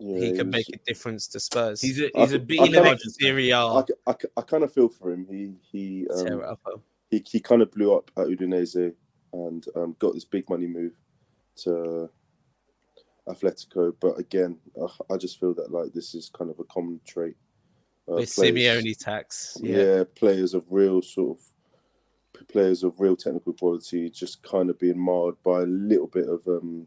S3: Yeah,
S2: he can
S3: was-
S2: make a difference to Spurs.
S5: He's a
S3: I
S5: he's a
S3: could-
S5: big
S3: I
S2: in the
S3: kinda-
S2: next Serie A.
S3: I, I, I kind of feel for him. He he
S2: tear
S3: um,
S2: it up.
S3: he, he kind of blew up at Udinese and um, got this big money move to Atletico. But again, I just feel that like this is kind of a common trait. Uh,
S2: With
S3: players-
S2: Simeone tax.
S3: yeah.
S2: Yeah.
S3: players of real sort of players of real technical quality just kind of being marred by a little bit of um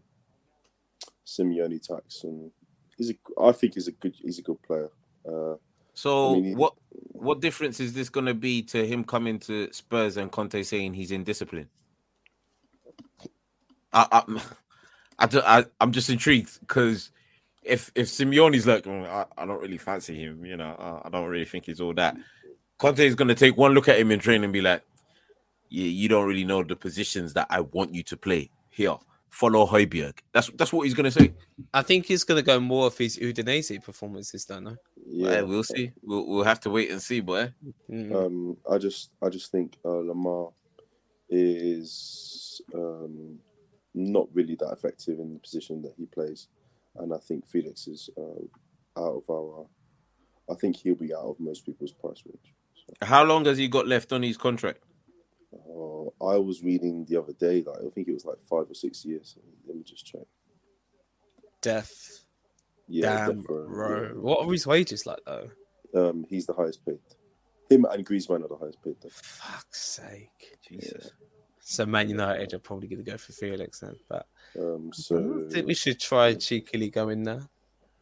S3: Simeone tax, and he's a. I think he's a good. He's a good player. Uh,
S5: So
S3: I mean, he-
S5: what what difference is this going to be to him coming to Spurs and Conte saying he's in discipline? I, I, I, I I'm just intrigued because if if Simeone's like "Mm, I, I don't really fancy him, you know, I, I don't really think he's all that. Conte is going to take one look at him in training and be like, "Yeah, you don't really know the positions that I want you to play here. Follow Højbjerg." That's that's what he's going to say.
S2: I think he's going to go more of his Udinese performances, don't I?
S3: yeah,
S5: Yeah, we'll see. We'll we'll have to wait and see, boy.
S2: Mm.
S3: Um, I just, I just think uh, Lemar is um, not really that effective in the position that he plays, and I think Felix is uh, out of our. I think he'll be out of most people's price range. So,
S5: How long has he got left on his contract?
S3: uh, I was reading the other day, like I think it was like five or six years. Let me just check.
S2: Death.
S3: Yeah,
S2: Damn,
S3: definitely,
S2: bro.
S3: yeah.
S2: What are his wages like, though?
S3: Um, he's the highest paid. Him and Griezmann are the highest paid. Though.
S2: Fuck's sake.
S5: Jesus.
S2: So Man United are probably going to go for Felix then. But
S3: Um,
S2: I think we should try cheekily going there.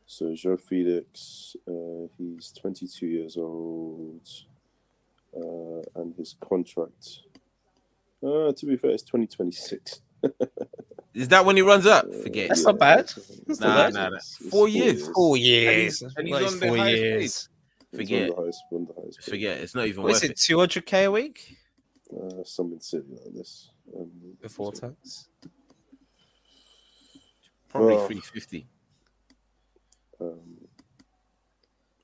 S3: So João Felix, uh, he's 22 years old, uh, and his contract, uh, to be fair, it's 2026.
S5: Is that when he runs up? Forget.
S2: That's
S5: it.
S2: not bad. That's
S5: Nah,
S2: not bad.
S5: nah, nah.
S3: It's- it's
S5: Four years.
S2: Four years.
S5: and he's
S2: What is
S5: on the
S2: four
S5: highest
S2: years.
S5: Forget.
S3: One the highest, the highest.
S5: Forget. It's not even
S2: What is
S5: worth
S2: it,
S5: it.
S2: 200k a week
S3: Uh, something silly like this. Um,
S2: before
S3: so-
S2: tax?
S5: Probably
S3: Well.
S5: three fifty.
S3: Um,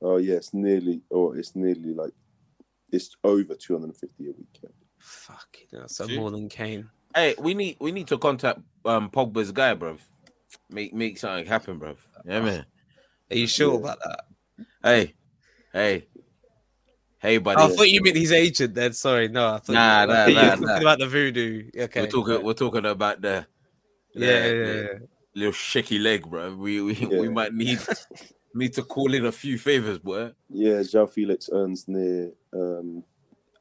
S3: oh yeah, it's nearly, or it's nearly like, it's over 250 a week. Yeah.
S2: Fucking hell. So
S5: See?
S2: more than Kane.
S5: Hey, we need we need to contact um Pogba's guy, bruv. Make make something happen, bruv. Yeah, man.
S2: Are you sure
S3: Yeah.
S2: about that?
S5: Hey, hey, hey, buddy.
S2: Oh, I thought you meant his agent then. Sorry, no. I thought
S5: Nah,
S2: you,
S5: nah,
S2: you were
S5: nah,
S2: talking
S5: nah.
S2: about the voodoo. Okay.
S5: we're talking we're talking about the, the-
S2: Yeah, yeah,
S5: the
S2: yeah.
S5: little shaky leg, bro. We we, we might need need to call in a few favors, boy.
S3: Yeah, João Felix earns near, um,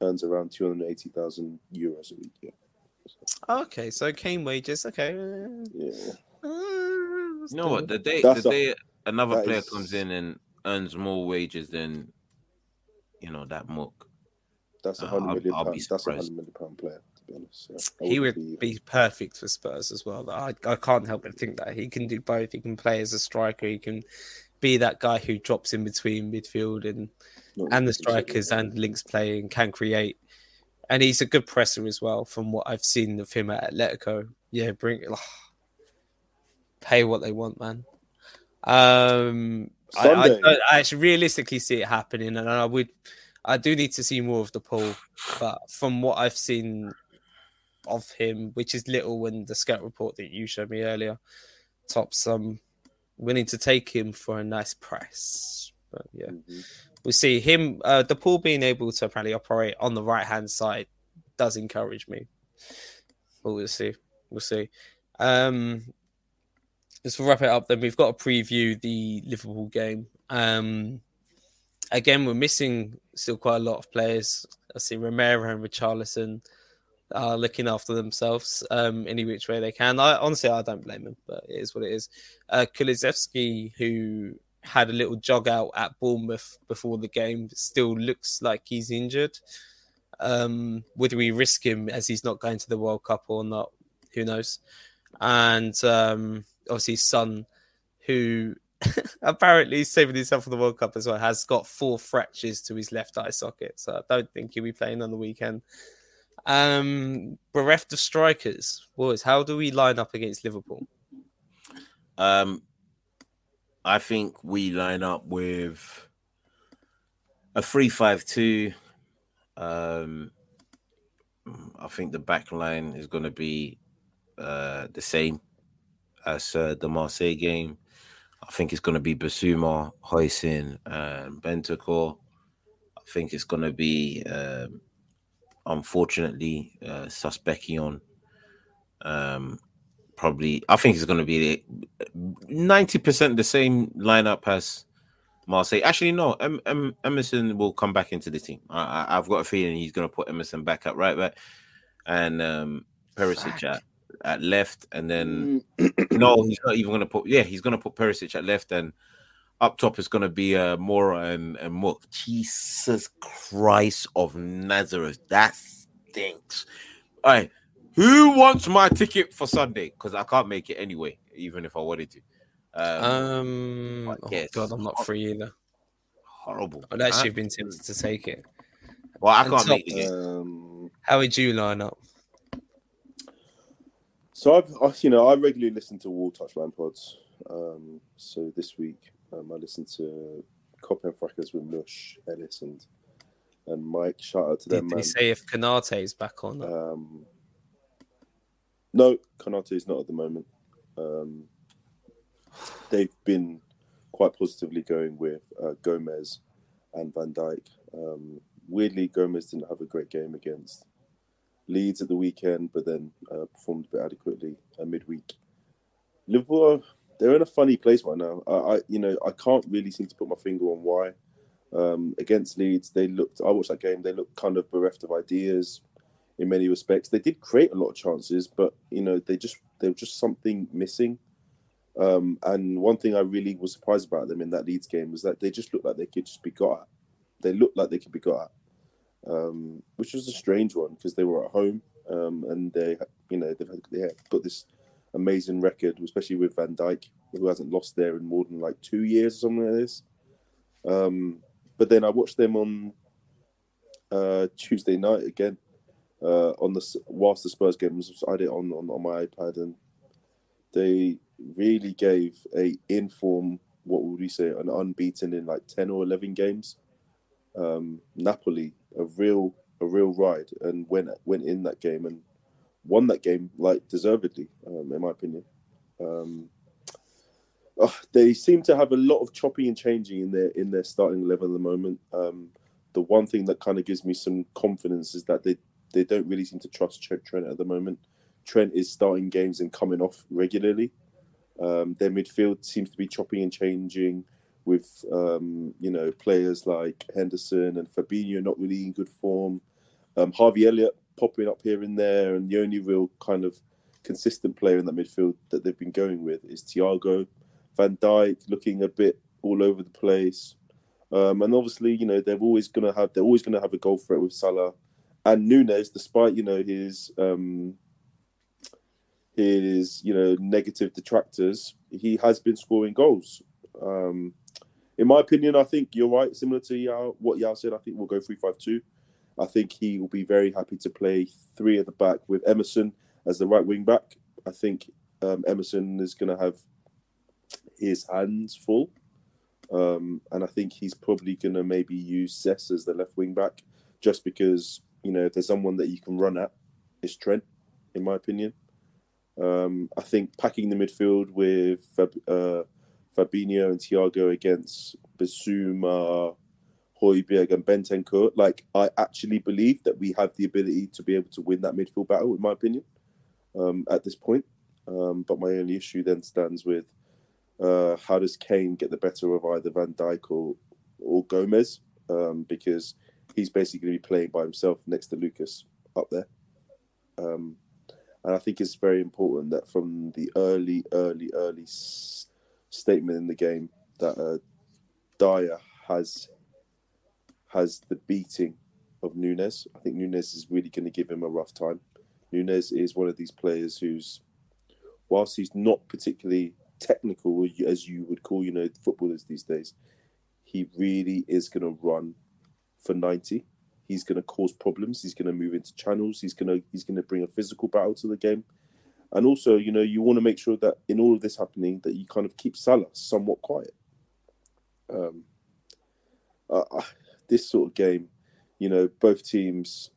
S3: earns around 280,000 euros a week. Yeah.
S2: Okay, so Kane wages. Okay.
S3: Yeah.
S2: Uh,
S5: You know what? The day
S3: That's
S5: the
S3: a-
S5: day another player
S3: is-
S5: comes in and earns more wages than you know that Mook.
S3: That's a
S5: Uh,
S3: hundred
S5: I'll- I'll
S3: pound. That's a hundred million pound player. To be honest, yeah.
S2: He
S3: wouldn't
S2: would be perfect for Spurs as well. I, I can't help but think that he can do both. He can play as a striker. He can be that guy who drops in between midfield and
S3: not
S2: and the strikers and links play and can create. And he's a good presser as well, from what I've seen of him at Atletico. Yeah, bring ugh, pay what they want, man. Um, I, I, I actually realistically see it happening, and I would, I do need to see more of DePaul. But from what I've seen of him, which is little, in the scout report that you showed me earlier, tops um willing to take him for a nice price. But yeah
S3: Mhm.
S2: we see him uh, DePaul being able to apparently operate on the right hand side does encourage me but we'll see we'll see um let's wrap it up then we've got to preview the liverpool game um again we're missing still quite a lot of players i see romero and richarlison are looking after themselves um any which way they can i honestly i don't blame them but it is what it is uh Kulusevski, who had a little jog out at Bournemouth before the game, still looks like he's injured. Um, whether we risk him as he's not going to the World Cup or not, who knows? And um, obviously, Son, who apparently saving himself for the World Cup as well, has got four fractures to his left eye socket. So I don't think he'll be playing on the weekend. Um, bereft of strikers, boys, how do we line up against Liverpool?
S5: Um, I think we line up with a three-five-two. Um, I think the back line is going to be uh, the same as uh, the Marseille game. I think it's going to be Bissouma, Hojsin, and Bentancur. I think it's going to be, um, unfortunately, uh, Suspeccion. Um, probably, I think it's going to be ninety percent the same lineup as Marseille. Actually, no, em- em- Emerson will come back into the team. I- I've got a feeling he's going to put Emerson back up right back, and um, Perisic at, at left, and then no, he's not even going to put. Yeah, he's going to put Perisic at left, and up top is going to be uh, Moura and and Mook. Jesus Christ of Nazareth, that stinks. All right, who wants my ticket for Sunday? Because I can't make it anyway, even if I wanted to. Um,
S2: Um, oh
S5: yes.
S2: God, I'm not free either.
S5: horrible.
S2: I'd actually have been tempted to take it.
S5: Well, I
S2: and
S5: can't
S2: top-
S5: make the game.
S3: Um,
S2: How would you line up?
S3: So I've, I, you know, I regularly listen to Wall Touchline pods. Um, so this week, um, I listened to Cop and Frackers with Mush, Ellis, and and Mike. Shout out to them.
S2: Did
S3: man.
S2: say if Konate is back on?
S3: Um, no, Konate is not at the moment. Um, they've been quite positively going with uh, Gomez and Van Dijk. Um, weirdly, Gomez didn't have a great game against Leeds at the weekend, but then uh, performed a bit adequately uh, midweek. Liverpool, they're in a funny place right now. I, I, you know, I can't really seem to put my finger on why. Um, against Leeds, they looked. I watched that game. They looked kind of bereft of ideas in many respects. They did create a lot of chances, but you know, they just there was just something missing. Um, and one thing I really was surprised about them in that Leeds game was that they just looked like they could just be got at. They looked like they could be got at, um, which was a strange one because they were at home um, and they, you know, they've had, they got this amazing record, especially with Van Dijk, who hasn't lost there in more than like two years or something like this. Um, but then I watched them on uh, Tuesday night again uh, on the whilst the Spurs game was. I did it on, on on my iPad, and they really gave a inform. What would we say? An unbeaten in like ten or eleven games. Um, Napoli, a real a real ride, and went went in that game and won that game like deservedly, um, in my opinion. Um, oh, they seem to have a lot of chopping and changing in their in their starting eleven at the moment. Um, the one thing that kind of gives me some confidence is that they they don't really seem to trust Trent at the moment. Trent is starting games and coming off regularly. Um, their midfield seems to be chopping and changing with um, you know players like Henderson and Fabinho not really in good form. Um, Harvey Elliott popping up here and there, and the only real kind of consistent player in that midfield that they've been going with is Thiago. Van Dijk looking a bit all over the place. Um, and obviously, you know, they're always gonna have they're always gonna have a goal threat with Salah and Nunez, despite you know his um, his you know negative detractors, he has been scoring goals. Um, in my opinion, I think you're right. Similar to Yaw, what Yaw said, I think we'll go three five two. I think he will be very happy to play three at the back with Emerson as the right wing back. I think um, Emerson is going to have his hands full. Um, and I think he's probably going to maybe use Cess as the left wing back just because, you know, if there's someone that you can run at, it's Trent, in my opinion. Um, I think packing the midfield with uh, Fabinho and Thiago against Bissouma, Højbjerg and Bentancur, like I actually believe that we have the ability to be able to win that midfield battle, in my opinion, um, at this point. Um, but my only issue then stands with uh, how does Kane get the better of either Van Dijk or, or Gomez? Um, because he's basically going to be playing by himself next to Lucas up there. Um, and I think it's very important that from the early, early, early statement in the game that uh, Dier has has the beating of Nunez. I think Nunez is really going to give him a rough time. Nunez is one of these players who's, whilst he's not particularly technical as you would call, you know, footballers these days, he really is going to run for 90. He's going to cause problems. He's going to move into channels. He's going to he's going to bring a physical battle to the game. And also, you know, you want to make sure that in all of this happening, that you kind of keep Salah somewhat quiet. Um, uh, this sort of game, you know, both teams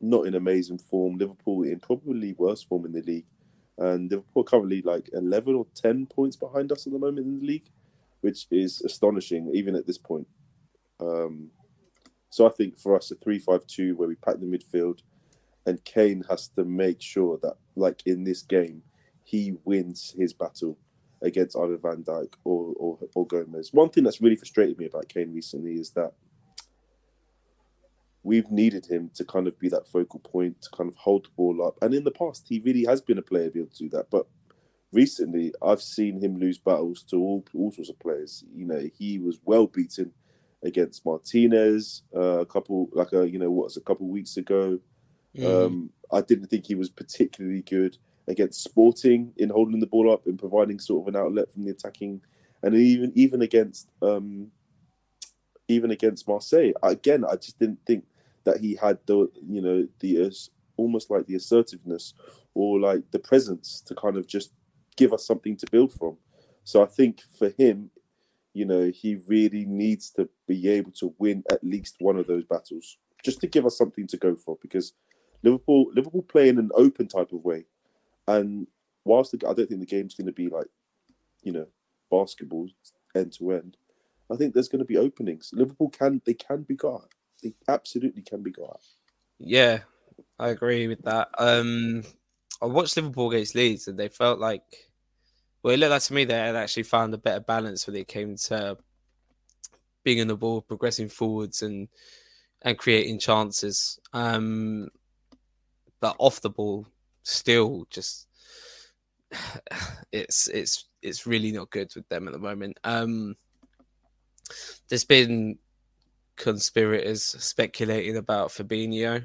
S3: not in amazing form. Liverpool in probably worse form in the league and Liverpool currently like 11 or 10 points behind us at the moment in the league, which is astonishing even at this point. Um, so I think for us a 3-5-2 where we pack the midfield and Kane has to make sure that like in this game he wins his battle against either Van Dijk or, or, or Gomez. One thing that's really frustrated me about Kane recently is that we've needed him to kind of be that focal point to kind of hold the ball up. And in the past, he really has been a player be able to do that. But recently, I've seen him lose battles to all, all sorts of players. You know, he was well beaten against Martinez uh, a couple, like a you know, what was a couple weeks ago. Mm. Um, I didn't think he was particularly good against Sporting in holding the ball up and providing sort of an outlet from the attacking, and even even against um, even against Marseille. Again, I just didn't think that he had the you know the uh, almost like the assertiveness or like the presence to kind of just give us something to build from. So I think for him, you know, he really needs to be able to win at least one of those battles just to give us something to go for because Liverpool Liverpool play in an open type of way, and whilst the, I don't think the game's going to be like, you know, basketball end to end, I think there's going to be openings. Liverpool can they can be got they absolutely can be got
S2: Yeah, I agree with that. Um, I watched Liverpool against Leeds, and they felt like, well, it looked like to me they had actually found a better balance when it came to being in the ball, progressing forwards, and and creating chances. Um, but off the ball, still just it's it's it's really not good with them at the moment. Um, there's been conspirators speculating about Fabinho.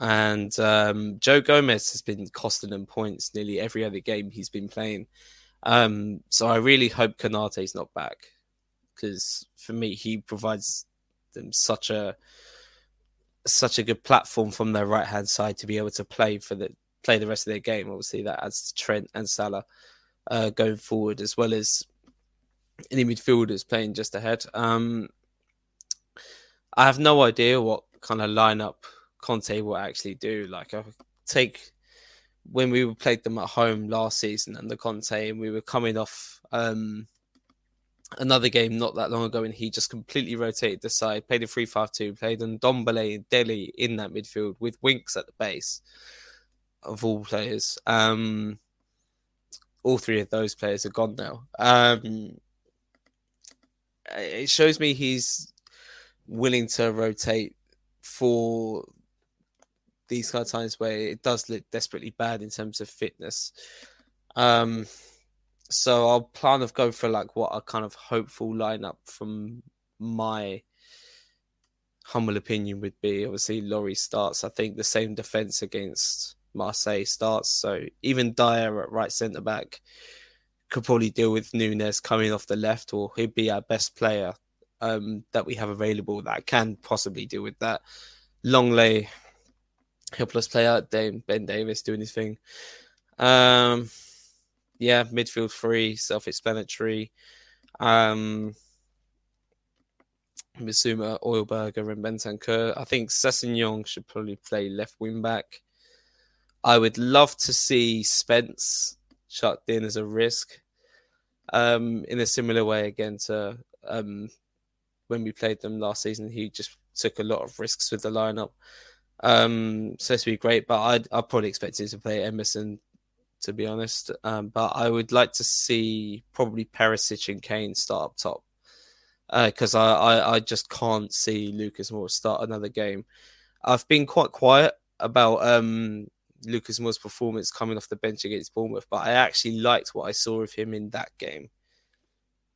S2: And um, Joe Gomez has been costing them points nearly every other game he's been playing. Um, so I really hope Konate's not back because for me he provides them such a such a good platform from their right hand side to be able to play for the play the rest of their game. Obviously, that adds to Trent and Salah uh, going forward as well as any midfielders playing just ahead. Um, I have no idea what kind of lineup Conte will actually do. Like, I take when we played them at home last season under Conte, and we were coming off um, another game not that long ago, and he just completely rotated the side, played a 3 5 2, played on Ndombele and Dele in that midfield with Winks at the base of all players. Um, all three of those players are gone now. Um, it shows me he's willing to rotate for these kind of times where it does look desperately bad in terms of fitness. Um, so I'll plan of go for like what a kind of hopeful lineup from my humble opinion would be. Obviously, Lloris starts. I think the same defense against Marseille starts. So even Dier at right centre back could probably deal with Nunez coming off the left, or he'd be our best player um, that we have available that can possibly deal with that. Lenglet, helpless player. Ben Davies doing his thing. Um, yeah, midfield three, self-explanatory. Um, Bissouma, Højbjerg, and Bentancur. I think Sessegnon should probably play left wing back. I would love to see Spence chucked in as a risk. Um, in a similar way again to um, when we played them last season, he just took a lot of risks with the lineup. Um, so to be great, but I'd, I'd probably expect him to play Emerson, to be honest. Um, but I would like to see probably Perisic and Kane start up top because uh, I, I, I just can't see Lucas Moura start another game. I've been quite quiet about um, Lucas Moura's performance coming off the bench against Bournemouth, but I actually liked what I saw of him in that game.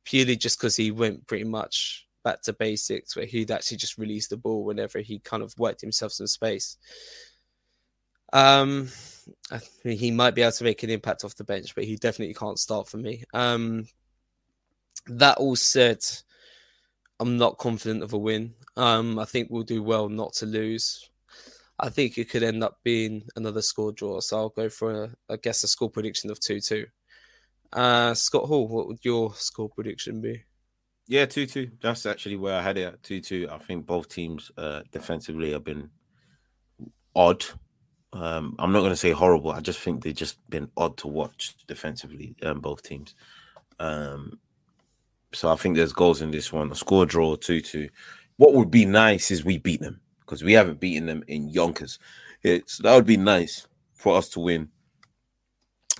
S2: Purely just because he went pretty much back to basics, where he'd actually just release the ball whenever he kind of worked himself some space. Um, I he might be able to make an impact off the bench, but he definitely can't start for me. Um, that all said, I'm not confident of a win. Um, I think we'll do well not to lose. I think it could end up being another score draw. So I'll go for, a, I guess, a score prediction of 2 2. Uh, Scott Hall, what would your score prediction be?
S5: Yeah, 2 2. That's actually where I had it at 2 2. I think both teams uh, defensively have been odd. Um, I'm not going to say horrible. I just think they've just been odd to watch defensively, um, both teams. Um, so I think there's goals in this one. A score draw 2 2. What would be nice is we beat them because we haven't beaten them in Yonkers. It's that would be nice for us to win.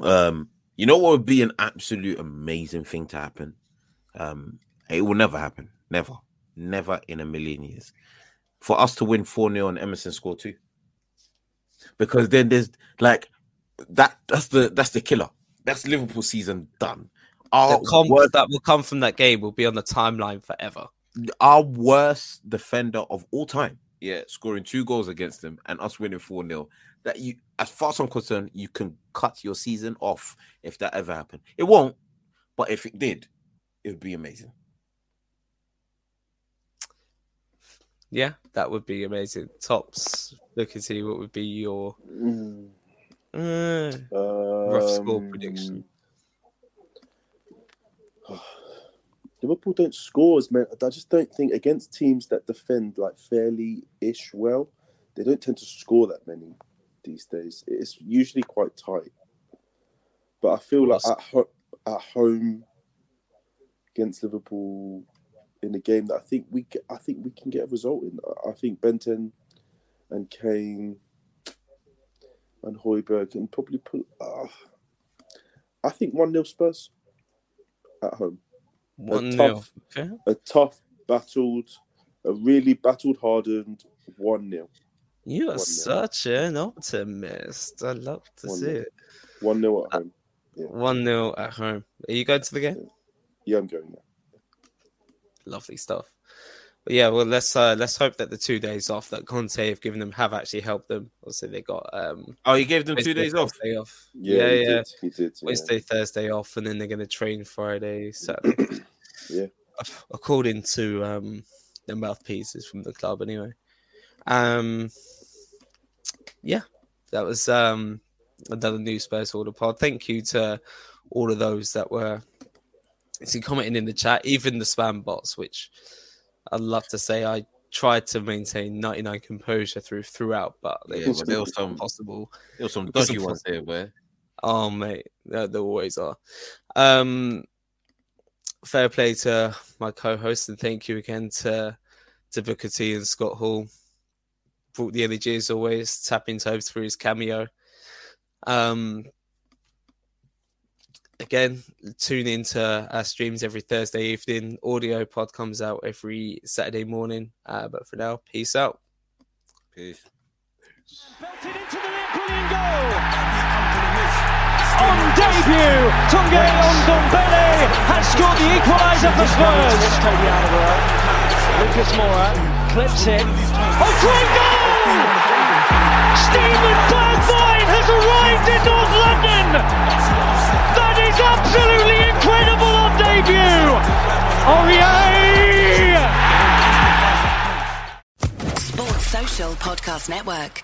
S5: Um, you know what would be an absolute amazing thing to happen? Um, it will never happen. Never. Never in a million years. For us to win 4 0 and Emerson score two. Because then there's like that that's the that's the killer. That's Liverpool season done.
S2: Our the comp worst, that will come from that game will be on the timeline forever.
S5: Our worst defender of all time yeah, scoring two goals against them and us winning 4 0. That you, as far as I'm concerned, you can cut your season off if that ever happened. It won't, but if it did, it would be amazing.
S2: Yeah, that would be amazing. Tops, look and see what would be your mm. uh, rough score um, prediction.
S3: Liverpool don't score as many. I just don't think against teams that defend like fairly ish well, they don't tend to score that many these days. It's usually quite tight. But I feel like at, ho- at home against Liverpool in a game that I think we I think we can get a result in. I think Benton and Kane and Højbjerg can probably put. Uh, I think one 0 Spurs at home.
S2: One a tough,
S3: okay. a tough, battled, a really battled, hardened one 0
S2: You are such an optimist. I love to one see nil. it.
S3: One 0 at home.
S2: One 0 at home. Are you going to the game?
S3: Yeah, I'm going. Yeah.
S2: Lovely stuff. But yeah, well, let's uh, let's hope that the two days off that Conte have given them have actually helped them. Also, they got um.
S5: Oh, he gave them Wednesday, two days off.
S2: off.
S3: Yeah, yeah, he yeah. Did. He did. Yeah.
S2: Wednesday, Thursday off, and then they're going to train Friday, Saturday.
S3: yeah.
S2: According to um the mouthpieces from the club, anyway. Um. Yeah, that was um another new Spurs order pod. Thank you to all of those that were see commenting in the chat, even the spam bots, which I'd love to say I tried to maintain 99 composure through throughout, but
S5: yeah, was, there was some
S2: possible.
S5: There was some dodgy ones there, where.
S2: Oh mate, there, there always are. Um, fair play to my co-host, and thank you again to to Booker T and Scott Hall. Brought the energy as always, tapping toes through his cameo. Um, again, tune into our streams every Thursday evening. Audio pod comes out every Saturday morning. Uh, but for now, peace out.
S5: Peace.
S1: Belted into the net, brilliant goal. On debut, Tanguy Ndombele has scored the equaliser for Spurs. Lucas Moura clips it. Oh, great goal! Steven Bergwijn has arrived in North London. Is absolutely incredible on debut. Oh, Aurier!
S6: Sports Social Podcast Network.